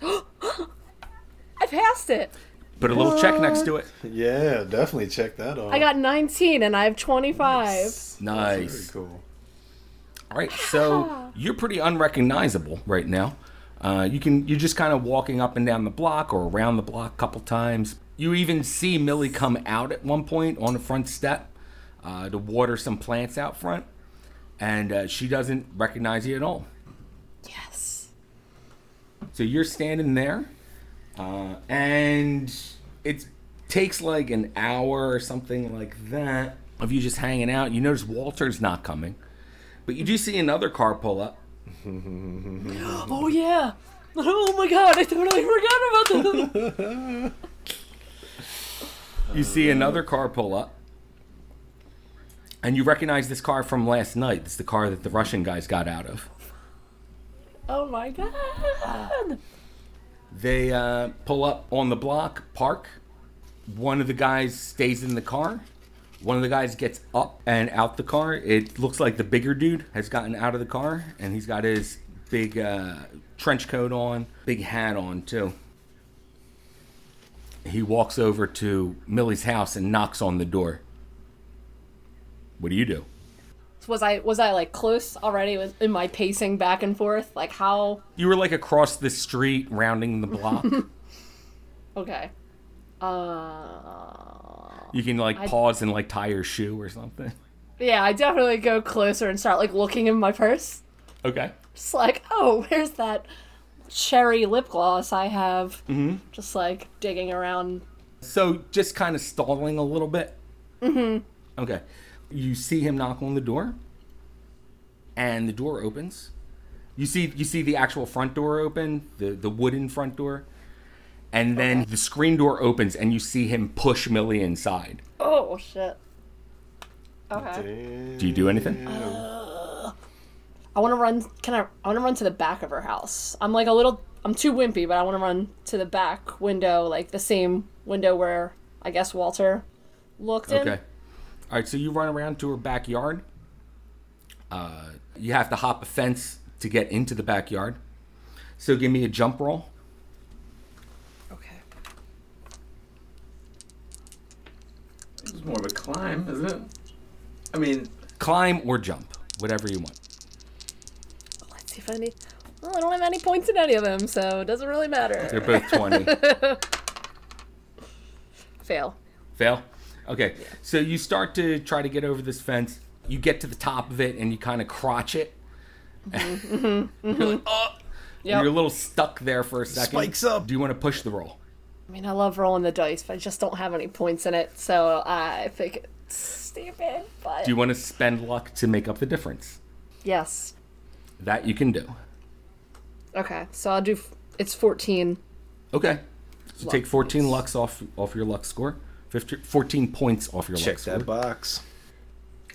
I passed it. Put a little check next to it. Yeah, definitely check that off. I got 19 and I have 25. Nice. Very cool. All right, so you're pretty unrecognizable right now. Uh, you can you're just kind of walking up and down the block or around the block a couple times. You even see Millie come out at one point on the front step uh, to water some plants out front, and uh, she doesn't recognize you at all. Yes. So you're standing there, uh, and it takes like an hour or something like that of you just hanging out. You notice Walter's not coming, but you do see another car pull up. Oh yeah. Oh my god, I totally forgot about that. You see another car pull up, and you recognize this car from last night. It's the car that the Russian guys got out of. oh my god. They uh, pull up on the block, park. One of the guys stays in the car. One of the guys gets up and out the car. It looks like the bigger dude has gotten out of the car, and he's got his big uh, trench coat on, big hat on too. He walks over to Millie's house and knocks on the door. What do you do? Was I was I like close already with, in my pacing back and forth? Like how You were like across the street, rounding the block. Okay. Uh you can like pause and like tie your shoe or something. Yeah, I definitely go closer and start like looking in my purse. Okay. Just like, oh, where's that cherry lip gloss I have? Mm-hmm. Just like digging around. So just kind of stalling a little bit. Mm-hmm. Okay. You see him knock on the door, and the door opens. You see you see the actual front door open, the the wooden front door, and then the screen door opens, and you see him push Millie inside. Oh shit. Okay. Do you do anything? Uh, I want to run. Can I? I want to run to the back of her house. I'm like a little. I'm too wimpy, but I want to run to the back window, like the same window where I guess Walter looked in. Okay. All right, so you run around to her backyard. Uh, you have to hop a fence to get into the backyard. So give me a jump roll. Okay. It's more of a climb, isn't it? I mean, Climb or jump, whatever you want. Let's see if I need. Well, I don't have any points in any of them, so it doesn't really matter. They're both 20. Fail. Fail? Okay, so you start to try to get over this fence. You get to the top of it and you kind of crotch it. Mm-hmm. You're like, oh! Yep. You're a little stuck there for a second. Spikes up. Do you want to push the roll? I mean, I love rolling the dice, but I just don't have any points in it, so uh, I think it's stupid. But Do you want to spend luck to make up the difference? yes, That you can do. okay. So I'll do. f- It's fourteen. Okay. So Luck take 14 points. lucks off off your luck score. 15, 14 points off your Check luck score. that box.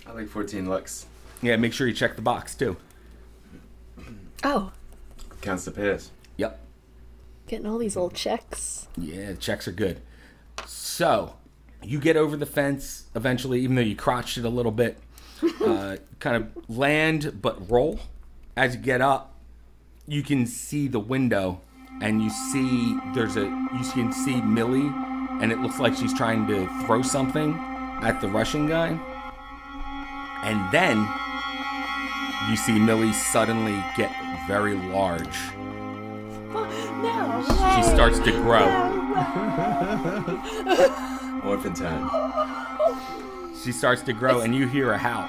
I like 14 lux. Yeah, make sure you check the box too. Oh, Counts to pass. Yep. getting all these old checks. Yeah, the checks are good. So, you get over the fence eventually, even though you crotched it a little bit. Uh, kind of land, but roll. As you get up, you can see the window, and you see there's a you can see Millie, and it looks like she's trying to throw something at the Russian guy. And then you see Millie suddenly get very large. No. She starts to grow. Orphan time. She starts to grow, and you hear a howl.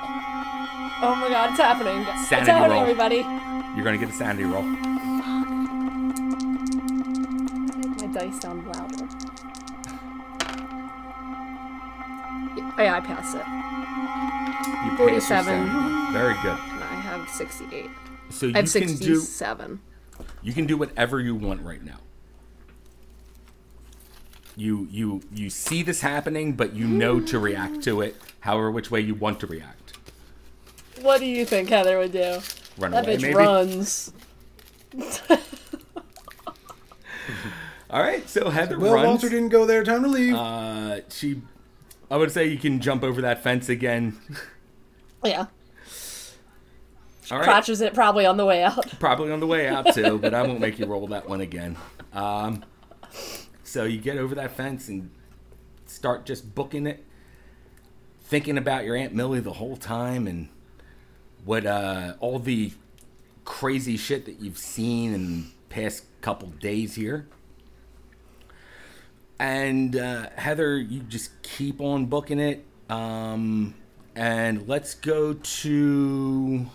Oh my god, it's happening. it's happening, roll. everybody. You're gonna get a sanity roll. Make my dice sound louder. Oh yeah, I pass it. You pass your 47. sanity. Very good. And I have 68. So you I have can do 67. you can do whatever you want right now. You you you see this happening, but you know to react to it, however which way you want to react. What do you think Heather would do? Run That away, bitch maybe. runs. All right, so Heather Well, runs. Walter didn't go there. Time to leave. Uh, she, I would say you can jump over that fence again. Yeah. All right, Crotches it probably on the way out. probably on the way out too, but I won't make you roll that one again. Um, so you get over that fence and start just booking it, thinking about your aunt Millie the whole time and what uh, all the crazy shit that you've seen in the past couple days here. And uh, Heather, you just keep on booking it. Um, and let's go to.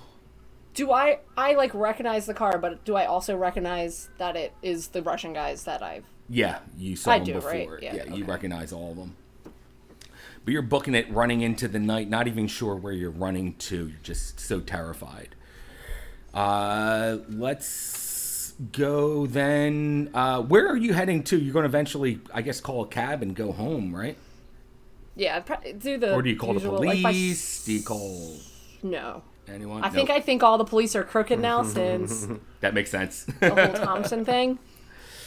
Do I I like recognize the car, but do I also recognize that it is the Russian guys that I've Yeah, you saw I them do, before. right? Yeah, Yeah, you recognize all of them. But you're booking it running into the night, not even sure where you're running to. You're just so terrified. Uh, let's go then. Uh, where are you heading to? You're going to eventually, I guess, call a cab and go home, right? yeah do the Or do you call usual, the like, if police? s- do you call No. anyone? I think I think all the police are crooked now since that makes sense. the whole Thompson thing,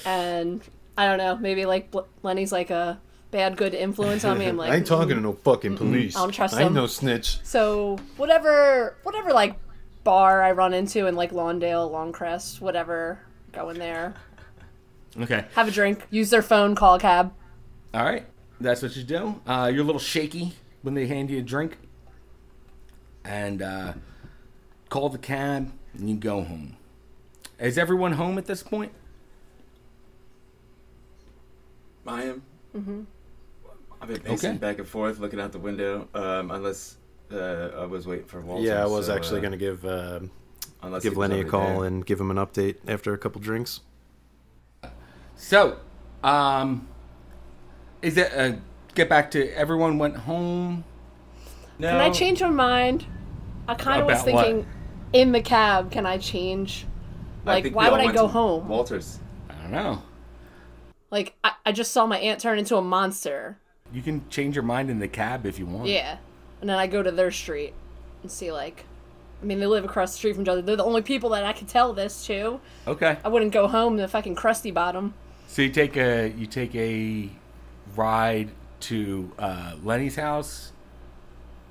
and I don't know. Maybe like Lenny's like a bad good influence on me. I'm like, I ain't talking to no fucking police. I don't trust I ain't them. no snitch. So whatever, whatever like bar I run into in like Lawndale, Longcrest, whatever, go in there, okay. have a drink, use their phone, call a cab. All right, that's what you do. Uh, you're a little shaky when they hand you a drink, and uh, call the cab, and you go home. Is everyone home at this point? I am. Mm-hmm. I've been pacing Okay. back and forth, looking out the window. Um, unless uh, I was waiting for Walter. Yeah, I was so, actually uh, gonna give uh, give Lenny a call there. and give him an update after a couple drinks. So, um, is it? Uh, get back to everyone went home. No, Can I change my mind? I kind of was About what? thinking, in the cab, can I change? Like, think why would I go home? Walter's. I don't know. Like, I, I just saw my aunt turn into a monster. You can change your mind in the cab if you want. Yeah. And then I go to their street and see, like, I mean, they live across the street from each other. They're the only people that I can tell this to. Okay. I wouldn't go home to fucking crusty Bottom. So you take a you take a ride to uh, Lenny's house,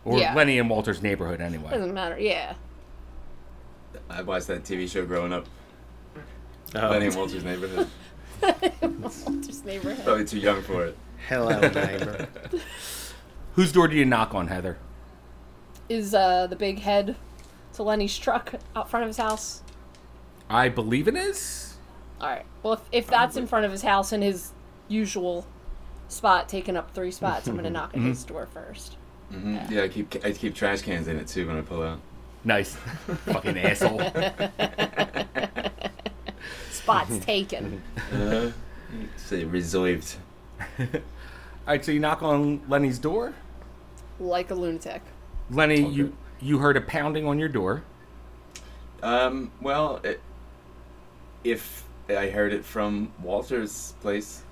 or Yeah. Lenny and Walter's neighborhood anyway. Doesn't matter. Yeah. I watched that TV show growing up. Oh, Lenny and Walter's Neighborhood. Walter's neighborhood. Probably too young for it. hello, neighbor. Whose door do you knock on, Heather? Is uh, the big head to Lenny's truck out front of his house? I believe it is. All right. Well, if, if that's in front of his house in his usual spot taking up three spots, I'm gonna Mm-hmm. knock at his door first. hmm Yeah, I keep I keep trash cans in it too when I pull out. Nice. Fucking asshole. Spots taken. Uh, say reserved. All right, so you knock on Lenny's door. Like a lunatic. Lenny, Okay. you you heard a pounding on your door. Um, well, it, if I heard it from Walter's place,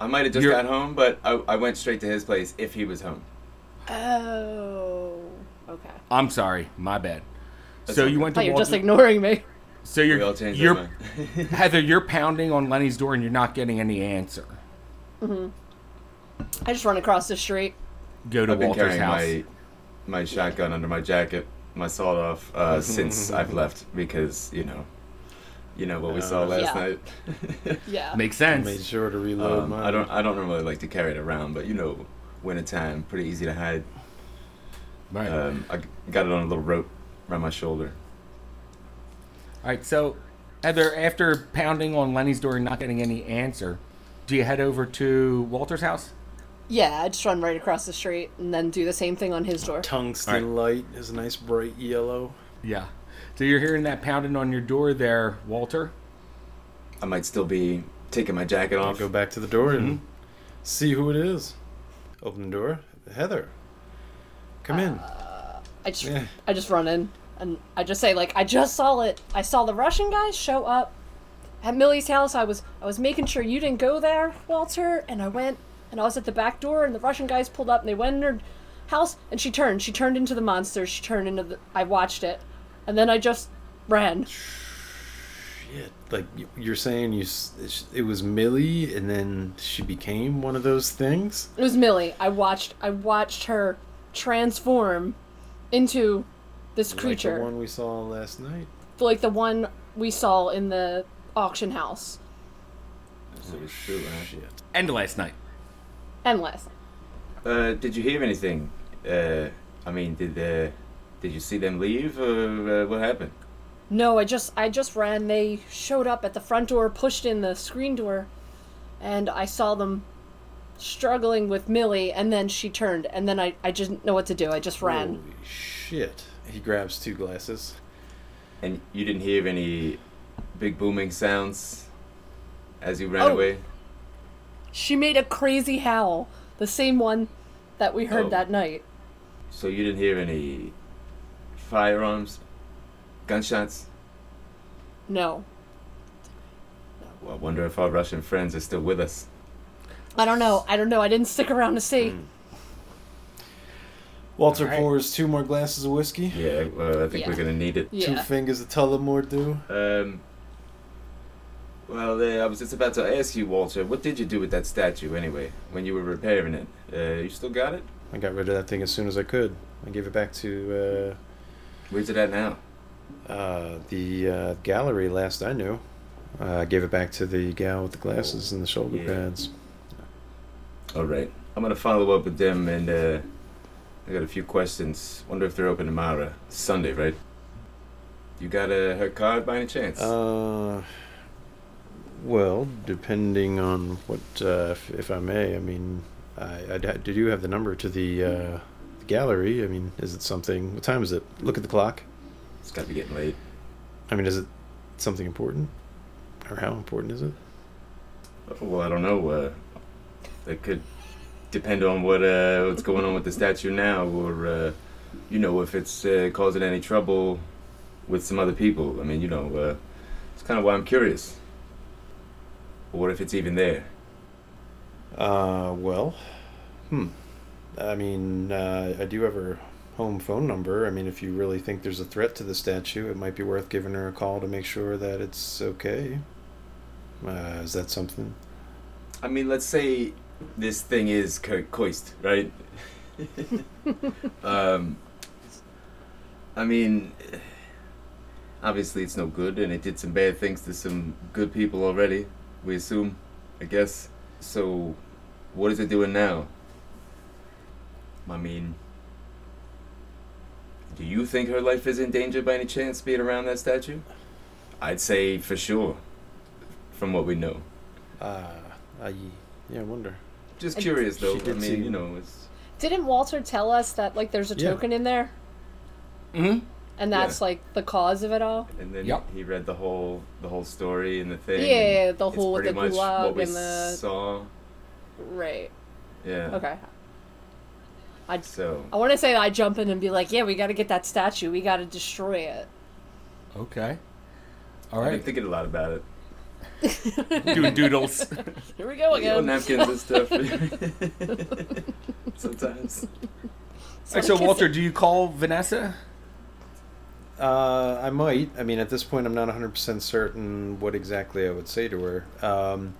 I might have just You're- got home, but I, I went straight to his place if he was home. Oh. Okay. I'm sorry, my bad. That's so you went I to thought you're just ignoring me. So We all you're changed you're mind. Heather, you're pounding on Lenny's door and you're not getting any answer. Mhm. I just run across the street. Go to I've been Walter's carrying house. my my shotgun under my jacket, my sawed off, uh, since I've left because you know, you know what we saw Uh, last Yeah. night. Yeah. Makes I made sure to reload Um, mine. I don't I don't normally like to carry it around, but you know, wintertime, pretty easy to hide. Right. Um, I got it on a little rope around my shoulder. All right, so Heather, after pounding on Lenny's door and not getting any answer, do you head over to Walter's house? Yeah, I just run right across the street and then do the same thing on his door. Tungsten light is a nice bright yellow. Yeah. So you're hearing that pounding on your door there, Walter. I might still be taking my jacket I'll off. go back to the door and mm-hmm. see who it is. Open the door. Heather. Come in. Uh, I just Yeah. I just run in and I just say like I just saw it. I saw the Russian guys show up at Millie's house. I was I was making sure you didn't go there, Walter, and I went and I was at the back door and the Russian guys pulled up and they went in her house and she turned. She turned into the monster. She turned into the I watched it. And then I just ran. Shit. Like you- you're saying, you it was Millie, and then she became one of those things. It was Millie. I watched I watched her transform into this Like creature. the one we saw last night. like the one we saw in the auction house. So it's true, huh? Shit. And last night. And last. Uh, did you hear anything? Uh, I mean, did uh, did you see them leave, or uh, what happened? No, I just I just ran. They showed up at the front door, pushed in the screen door, and I saw them struggling with Millie, and then she turned, and then I, I just didn't know what to do. I just ran. Holy shit. He grabs two glasses. And you didn't hear any big booming sounds as you ran Oh. away. She made a crazy howl, the same one that we heard Oh. that night. So you didn't hear any firearms, gunshots. No. Well, I wonder if our Russian friends are still with us. I don't know. I don't know. I didn't stick around to see. Hmm. Walter Alright. pours two more glasses of whiskey. Yeah, well, I think Yeah. we're gonna need it. Two Yeah. fingers of Tullamore Dew. Um. Well, uh, I was just about to ask you, Walter, what did you do with that statue anyway? When you were repairing it, uh, you still got it? I got rid of that thing as soon as I could. I gave it back to Where's it at now? uh, uh, the uh, gallery last I knew. Uh, I gave it back to the gal with the glasses and the shoulder Yeah. pads. All right, I'm gonna follow up with them, and uh, I got a few questions. Wonder if they're open tomorrow, Sunday, right? You got uh, her card by any chance? Uh, well, depending on what, uh, if, if I may, I mean, did you have the number to the uh, gallery. I mean, is it something? What time is it? Look at the clock. it's gotta be getting late. I mean, is it something important? Or how important is it? Well, I don't know. Uh, it could depend on what uh, what's going on with the statue now, or uh, you know, if it's uh, causing any trouble with some other people. I mean, you know, uh, it's kind of why I'm curious. Or if it's even there. Uh, well, hmm. I mean, uh, I do have her home phone number. I mean, if you really think there's a threat to the statue, it might be worth giving her a call to make sure that it's okay. Uh, is that something? I mean, let's say this thing is Kurt Koist, right? um, I mean, obviously it's no good, and it did some bad things to some good people already. We assume, I guess. So, what is it doing now? I mean, do you think her life is in danger by any chance being around that statue? I'd say for sure, from what we know. Uh, I, yeah, I wonder. Just just curious though. She I did mean, seem- you know, it's Didn't Walter tell us that like there's a Yeah. token in there, hmm and that's Yeah. like the cause of it all? and then Yep. he read the whole the whole story and the thing. Yeah, and yeah, the whole with pretty the much gulag and the- saw. Right. Yeah. Okay. I So I want to say I jump in and be like, yeah, we got to get that statue. We got to destroy it. Okay. All right. I've been thinking a lot about it. Doing doodles. Here we go Little again. napkins and stuff. Sometimes. All right, so Walter, do you call Vanessa? Uh, I might. I mean, at this point, I'm not 100% certain what exactly I would say to her. Um,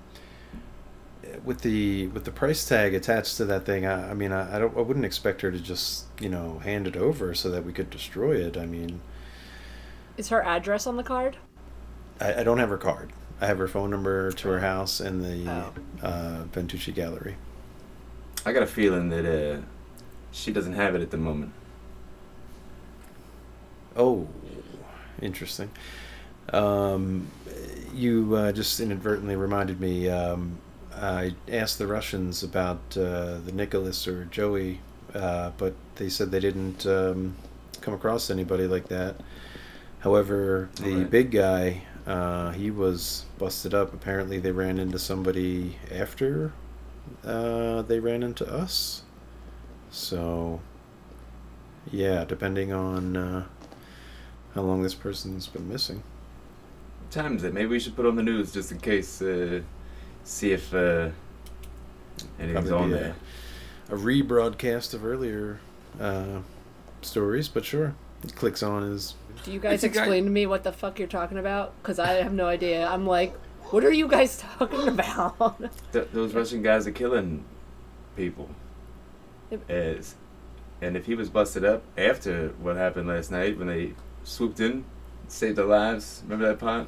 with the with the price tag attached to that thing, I, I mean, I, I don't. I wouldn't expect her to just you know hand it over so that we could destroy it. I mean, Is her address on the card? I, I don't have her card. I have her phone number to her house in the Oh. uh, Ventucci Gallery. I got a feeling that uh, she doesn't have it at the moment. Oh, interesting. Um, you uh, just inadvertently reminded me. Um, I asked the Russians about uh, the Nicholas or Joey, uh, but they said they didn't um, come across anybody like that. However, the Alright. big guy, uh, he was busted up. Apparently, they ran into somebody after uh, they ran into us. So, yeah, depending on uh, how long this person's been missing. Times it. Maybe we should put on the news just in case. Uh, see if uh, anything's Probably on be there. A, a rebroadcast of earlier uh, stories, but sure. It clicks on his. Do you guys It's a guy- explain to me what the fuck you're talking about? Because I have no idea. I'm like, what are you guys talking about? Th- those Russian guys are killing people. Yep. As, and if he was busted up after what happened last night when they swooped in, saved their lives. Remember that part?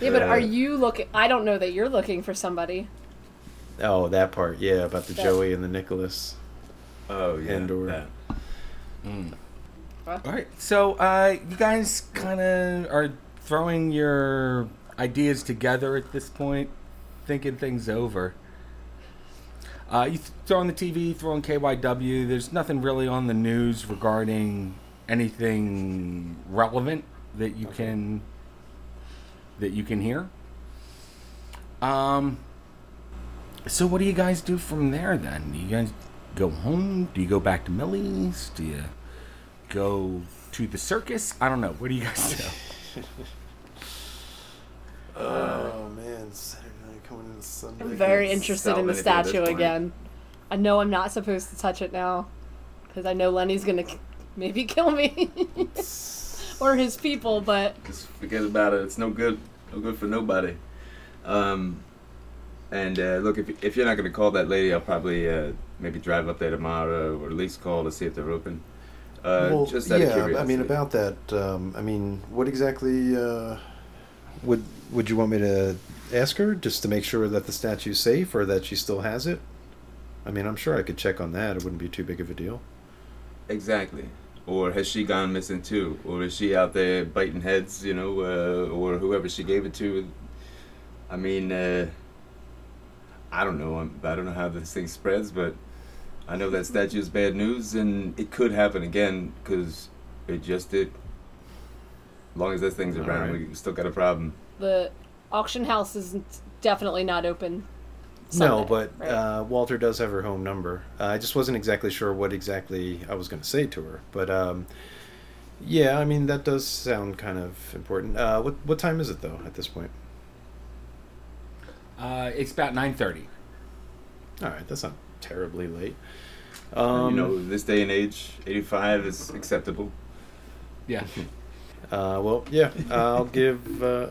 yeah, but are Uh, you looking? I don't know that you're looking for somebody. Oh, that part, yeah, about the That- Joey and the Nicholas. Oh yeah. Andor. that. All right. So uh, you guys kind of are throwing your ideas together at this point, thinking things over. Uh, you th- throw on the TV, throw on KYW. There's nothing really on the news regarding anything relevant that you can that you can hear. Um. So what do you guys do from there then? Do you guys go home? Do you go back to Millie's? Do you go to the circus? I don't know. What do you guys do? Oh man, Saturday night coming in Sunday. I'm very interested in the anything at this statue again. I know I'm not supposed to touch it now, because I know Lenny's gonna k- maybe kill me or his people. But Just forget about it. It's no good. No good for nobody. Um, and uh, look, if if you're not gonna call that lady, I'll probably uh, maybe drive up there tomorrow, or at least call to see if they're open. Uh, well, just out of yeah, I mean about that. Um, I mean, what exactly uh, would would you want me to ask her just to make sure that the statue's safe or that she still has it? I mean, I'm sure I could check on that. It wouldn't be too big of a deal. Exactly. Or has she gone missing too? Or is she out there biting heads, you know, uh, or whoever she gave it to? I mean, uh, I don't know. I'm, I don't know how this thing spreads, but I know that statue is bad news, and it could happen again because it just did. As long as this thing's around, right. we still got a problem. the auction house is definitely not open. No, but right? uh, Walter does have her home number. Uh, I just wasn't exactly sure what exactly I was going to say to her, but um, yeah, I mean that does sound kind of important. Uh, what what time is it though at this point? Uh, it's about nine thirty. All right, that's not terribly late. Um, you know, this day and age, 85 is acceptable. Yeah. Uh, well, yeah, I'll give. Uh,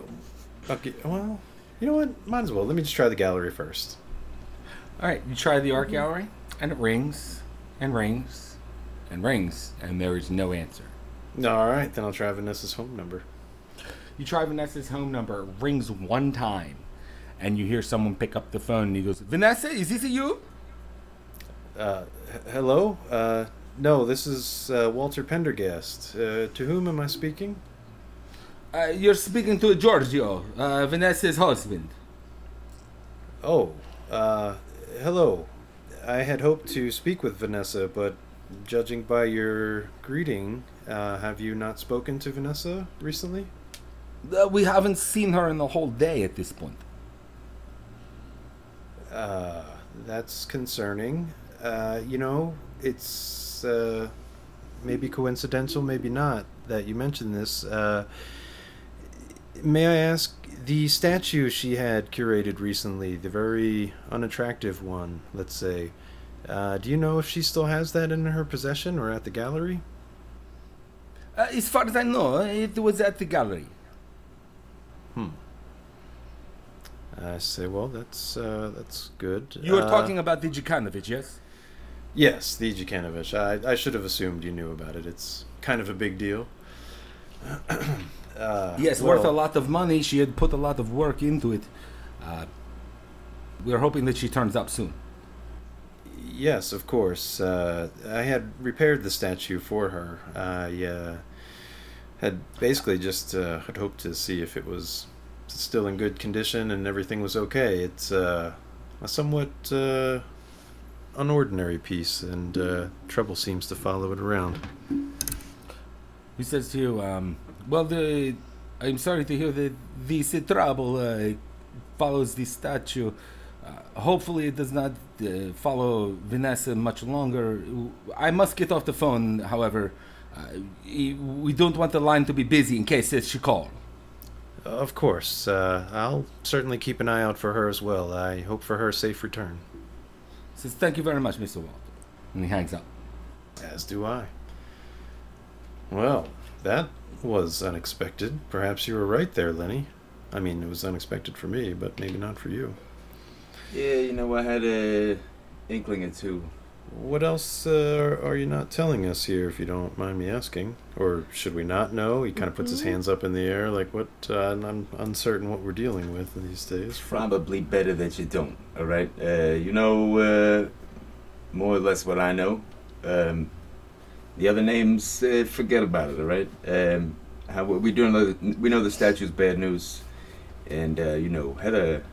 I'll give. Well, you know what? Might as well. Let me just try the gallery first. All right. You try the art gallery, and it rings, and rings, and rings, and there is no answer. All right, then I'll try Vanessa's home number. You try Vanessa's home number, it rings one time, and you hear someone pick up the phone, and he goes, "Vanessa, is this you?" Uh, h- hello. Uh, no, this is uh, Walter Pendergast. Uh, to whom am I speaking? Uh, you're speaking to Giorgio, uh, Vanessa's husband. Oh, uh, hello. I had hoped to speak with Vanessa, but judging by your greeting, uh, have you not spoken to Vanessa recently? Uh, we haven't seen her in the whole day at this point. Uh, that's concerning. Uh, you know, it's uh, maybe coincidental, maybe not, that you mentioned this. Uh, may I ask, the statue she had curated recently, the very unattractive one, let's say, uh, do you know if she still has that in her possession or at the gallery? Uh, as far as I know, it was at the gallery. Hmm. I say, well, that's uh, that's good. You were Uh, talking about the Jukanovic, yes? Yes, the Jukanovic. I, I should have assumed you knew about it. It's kind of a big deal. uh, Yes, well, worth a lot of money. She had put a lot of work into it. Uh, we're hoping that she turns up soon. Yes, of course. Uh, I had repaired the statue for her. I uh, had basically just uh, had hoped to see if it was still in good condition and everything was okay. It's uh, a somewhat uh, unordinary piece, and uh, trouble seems to follow it around. He says to you, um, well, the, I'm sorry to hear that this trouble uh, follows the statue. Uh, hopefully, it does not uh, follow Vanessa much longer. I must get off the phone, however. Uh, we don't want the line to be busy in case she call. Of course, uh, I'll certainly keep an eye out for her as well. I hope for her safe return. Says, thank you very much, Mr. Walt. And he hangs up. As do I. Well, that was unexpected. Perhaps you were right there, Lenny. I mean, it was unexpected for me, but maybe not for you. Yeah, you know, I had a inkling or two. What else uh, are you not telling us here, if you don't mind me asking? Or should we not know? He kind of puts his hands up in the air, like, what? Uh, I'm uncertain what we're dealing with these days. Probably better that you don't. All right. Uh, you know uh, more or less what I know. Um, the other names, uh, forget about it. All right. Um, how we do know? We know the statue's bad news, and uh, you know Heather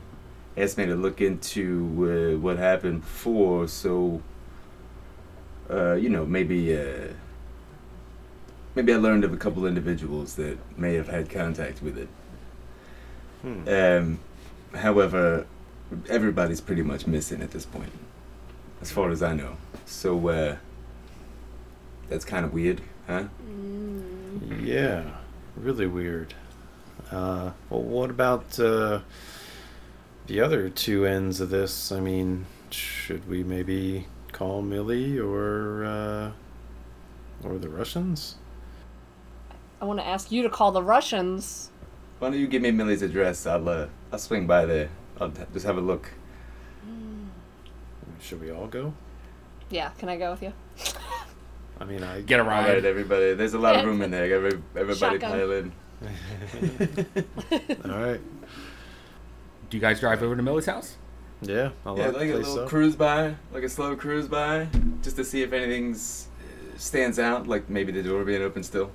asked me to look into uh, what happened before, so uh, you know maybe. Uh, Maybe I learned of a couple individuals that may have had contact with it. Hmm. Um, however, everybody's pretty much missing at this point, as far as I know. So uh, that's kind of weird, huh? Yeah, really weird. Uh, well, what about uh, the other two ends of this? I mean, should we maybe call Millie or uh, or the Russians? I want to ask you to call the Russians. Why don't you give me Millie's address? I'll uh, I'll swing by there. I'll t- just have a look. Should we all go? Yeah, can I go with you? I mean, I Get a All right, ride. everybody. There's a lot of room in there. Every, everybody Shotgun. pile in. all right. Do you guys drive over to Millie's house? Yeah, I'll Yeah, like a little up. cruise by, like a slow cruise by, just to see if anything's uh, stands out, like maybe the door being open still.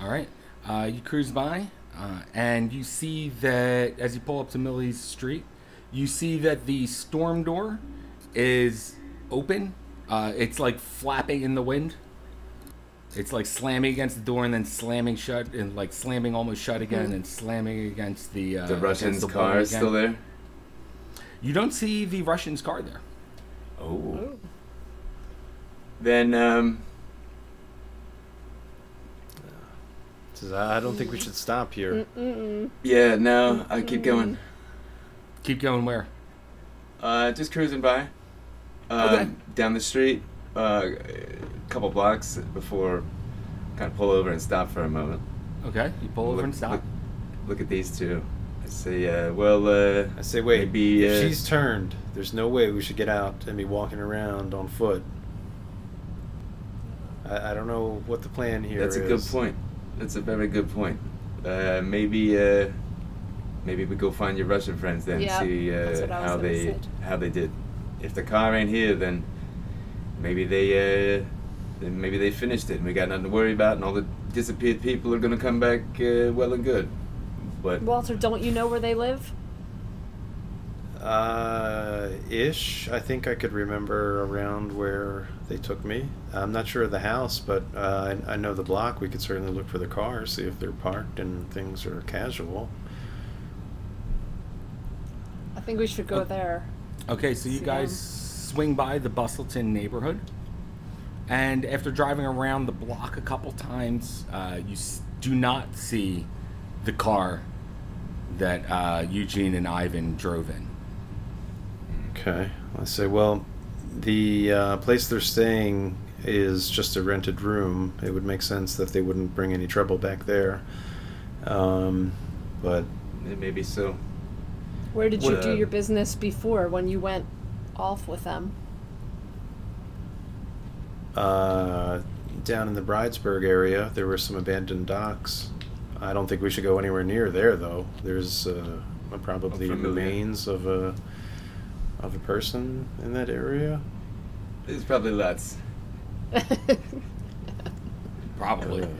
All right. Uh, you cruise by, uh, and you see that as you pull up to Millie's street, you see that the storm door is open. Uh, it's like flapping in the wind. It's like slamming against the door and then slamming shut, and like slamming almost shut again, and slamming against the uh, The Russian's the car is still there. You don't see the Russian's car there. Oh. Then um, Says, I don't think we should stop here. Mm-mm. yeah, no, I keep going. Keep going where? Uh, just cruising by. Um, Okay. Down the street, uh, a couple blocks before, kind of pull over and stop for a moment. Okay, you pull over Look- and stop. Look, look at these two. I say, uh, well, uh, I say, wait, Maybe, if uh, she's turned, there's no way we should get out and be walking around on foot. I, I don't know what the plan here that's a good point. That's a very good point. Uh, maybe, uh, maybe we go find your Russian friends then Yeah, see that's uh, what I was how gonna they say. how they did. If the car ain't here, then maybe they uh, then maybe they finished it and we got nothing to worry about, and all the disappeared people are gonna come back uh, well and good. But Walter, don't you know where they live? Uh, ish. I think I could remember around where they took me. I'm not sure of the house, but uh, I, I know the block. We could certainly look for the cars, see if they're parked and things are casual. I think we should go there. Okay, so you See guys them. Swing by the Bustleton neighborhood, and after driving around the block a couple times, uh, you s- do not see the car that uh, Eugene and Ivan drove in. Okay. I say, well, the uh, place they're staying is just a rented room. It would make sense that they wouldn't bring any trouble back there. Um, but Yeah, Maybe so. Where did you What, do uh, your business before when you went off with them? uh, down in the Bridesburg area, there were some abandoned docks. I don't think we should go anywhere near there, though. There's uh, probably remains of a of a person in that area. It's probably lots. Probably.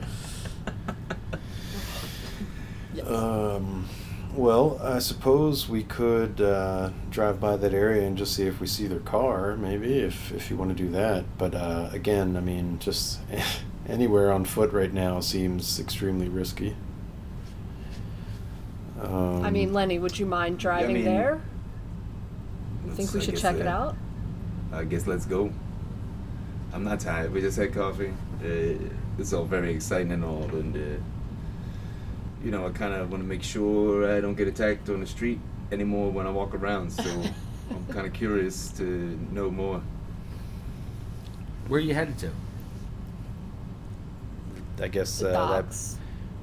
Um, well, I suppose we could uh, drive by that area and just see if we see their car, maybe, if, if you want to do that. But uh, again, I mean, just anywhere on foot right now seems extremely risky. Um, I mean, Lenny, would you mind driving mean, there? You think we should guess, check it uh, out? I guess let's go. I'm not tired. We just had coffee. Uh, it's all very exciting and all, and uh, you know, I kind of want to make sure I don't get attacked on the street anymore when I walk around. So I'm kind of curious to know more. Where are you headed to? I guess uh, that docks.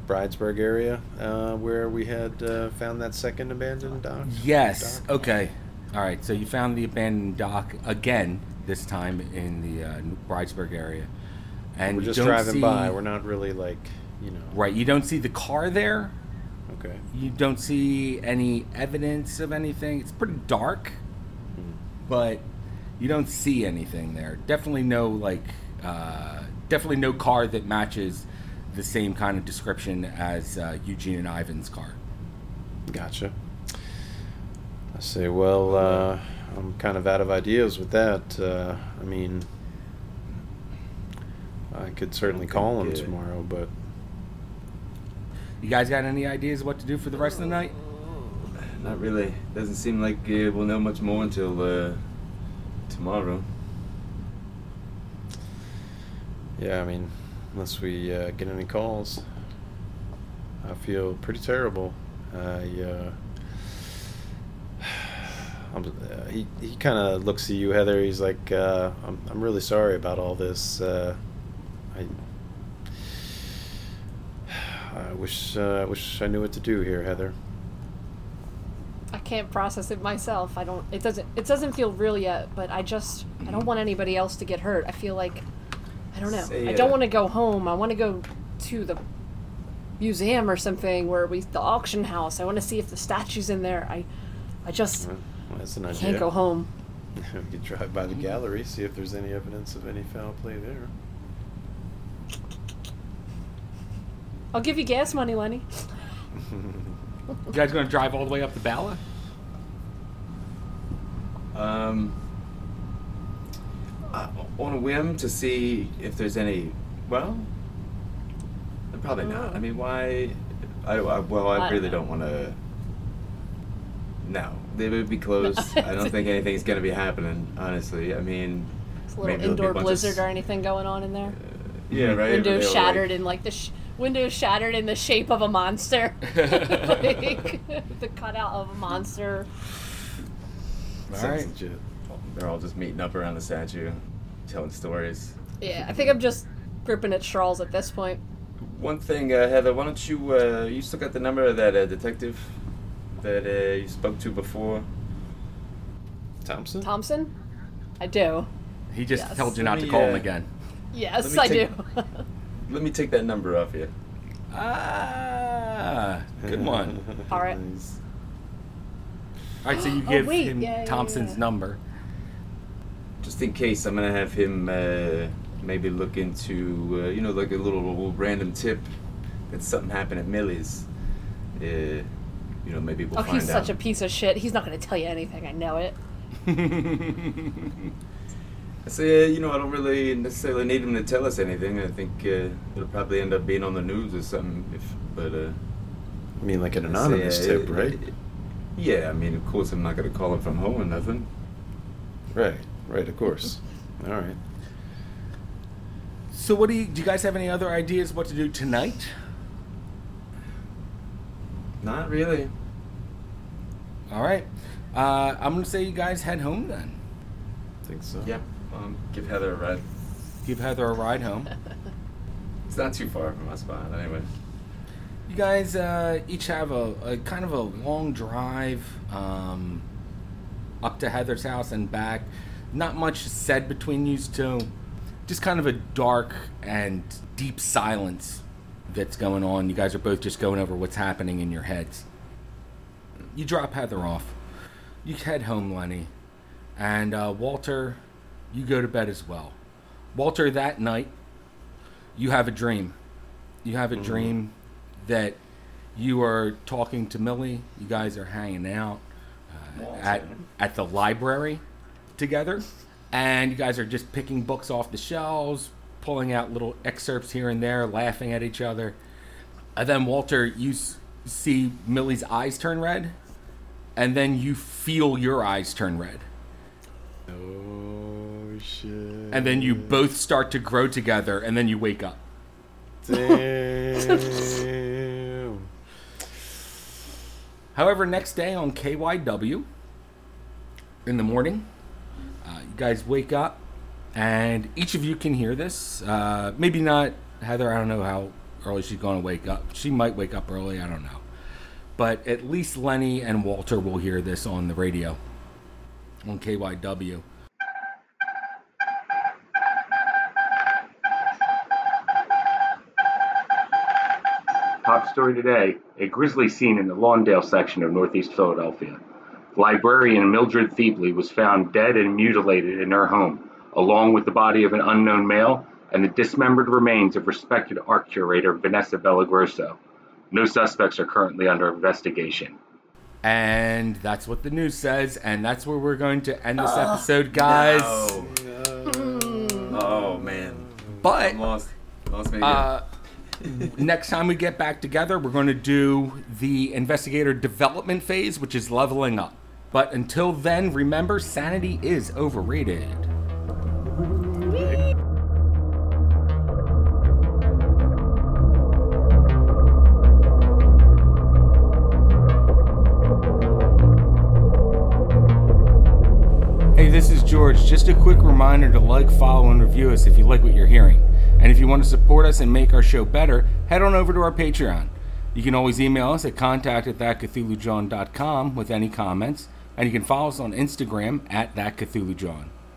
Bridesburg area uh, where we had uh, found that second abandoned dock. Yes. dock. Okay. All right. So you found the abandoned dock again. This time in the uh, Bridesburg area, and We're just driving see- by. We're not really like, you know. right. You don't see the car there. Okay. You don't see any evidence of anything. It's pretty dark, but you don't see anything there. Definitely no like, uh, definitely no car that matches the same kind of description as uh, Eugene and Ivan's car. Gotcha. I say, well, uh, I'm kind of out of ideas with that. Uh, I mean, I could certainly call him tomorrow, but You guys got any ideas what to do for the rest of the night? Not really. Doesn't seem like uh, we'll know much more until uh, tomorrow. yeah, I mean, unless we uh, get any calls, I feel pretty terrible. I, uh, I'm, uh, he he kind of looks at you, Heather. He's like, uh, I'm I'm really sorry about all this. Uh, I I wish uh, I wish I knew what to do here, Heather. I can't process it myself. I don't. It doesn't. It doesn't feel real yet. But I just. I don't want anybody else to get hurt. I feel like. I don't know. Say, I don't uh, want to go home. I want to go to the museum or something where we the auction house. I want to see if the statue's in there. I. I just Well, that's an idea. can't go home. we could drive by the gallery, see if there's any evidence of any foul play there. I'll give you gas money, Lenny. You guys gonna drive all the way up to Bala? Um, uh, on a whim to see if there's any. Well, probably not. I mean, why? I, I well, I, I don't really don't want to. No, they would be closed. I don't think anything's gonna be happening. Honestly, I mean, It's a little maybe there'll a indoor bunch of blizzard or anything going on in there. yeah, right. Windows shattered like- in like the sh- windows shattered in the shape of a monster, like the cutout of a monster. All Sounds They're all just meeting up around the statue, telling stories. Yeah, I think I'm just gripping at straws at this point. One thing, uh, Heather, why don't you, uh, you still got the number of that uh, detective that uh, you spoke to before? Thompson? Thompson, I do. He just Yes. told you not Let to me, call him uh, again. Yes, I me do. take- Let me take that number off you. Ah, good one. All right. Nice. All right, so you Oh, give wait, him yeah, yeah, Thompson's yeah. number. Just in case, I'm gonna have him uh, maybe look into, uh, you know, like a little random tip that something happened at Millie's. Uh, you know, maybe we'll Oh, find he's out. such a piece of shit. He's not going to tell you anything. I know it. I say, uh, you know, I don't really necessarily need him to tell us anything. I think uh, it'll probably end up being on the news or something. If, but uh, I mean, like an I say, anonymous uh, tip, right? Yeah, I mean, of course, I'm not gonna call him from home or nothing. Right, right, of course. All right. So, what do you do? You guys have any other ideas what to do tonight? Not really. All right. Uh, I'm gonna say you guys head home then. think so. Yeah, um, give Heather a ride. Give Heather a ride home. It's not too far from my spot, anyway. You guys uh, each have a, a kind of a long drive um, up to Heather's house and back. Not much said between you two. Just kind of a dark and deep silence that's going on. You guys are both just going over what's happening in your heads. You drop Heather off. You head home, Lenny. And uh, Walter, you go to bed as well. Walter, that night, you have a dream. You have a dream that you are talking to Millie. You guys are hanging out uh, at at the library together, and you guys are just picking books off the shelves, pulling out little excerpts here and there, laughing at each other. And then Walter, you s- see Millie's eyes turn red, and then you feel your eyes turn red, Oh shit. and then you both start to grow together, and then you wake up. Damn. However, next day on KYW, in the morning, uh, you guys wake up, and each of you can hear this. Uh, maybe not Heather. I don't know how early she's going to wake up. She might wake up early. I don't know. But at least Lenny and Walter will hear this on the radio on KYW. Top story today a grisly scene in the Lawndale section of Northeast Philadelphia. Librarian Mildred Thiebley was found dead and mutilated in her home, along with the body of an unknown male and the dismembered remains of respected art curator Vanessa Bellagrosso. No suspects are currently under investigation. And that's what the news says, and that's where we're going to end this episode, guys. Oh, oh man. But I'm lost. Lost me again. Uh, next time we get back together, we're going to do the investigator development phase, which is leveling up. But until then, remember sanity is overrated. Hey, this is George. Just a quick reminder to like, follow, and review us if you like what you're hearing. And if you want to support us and make our show better, head on over to our Patreon. You can always email us at contact at thatcthulhujawn.com with any comments, and you can follow us on Instagram at thatcthulhujawn.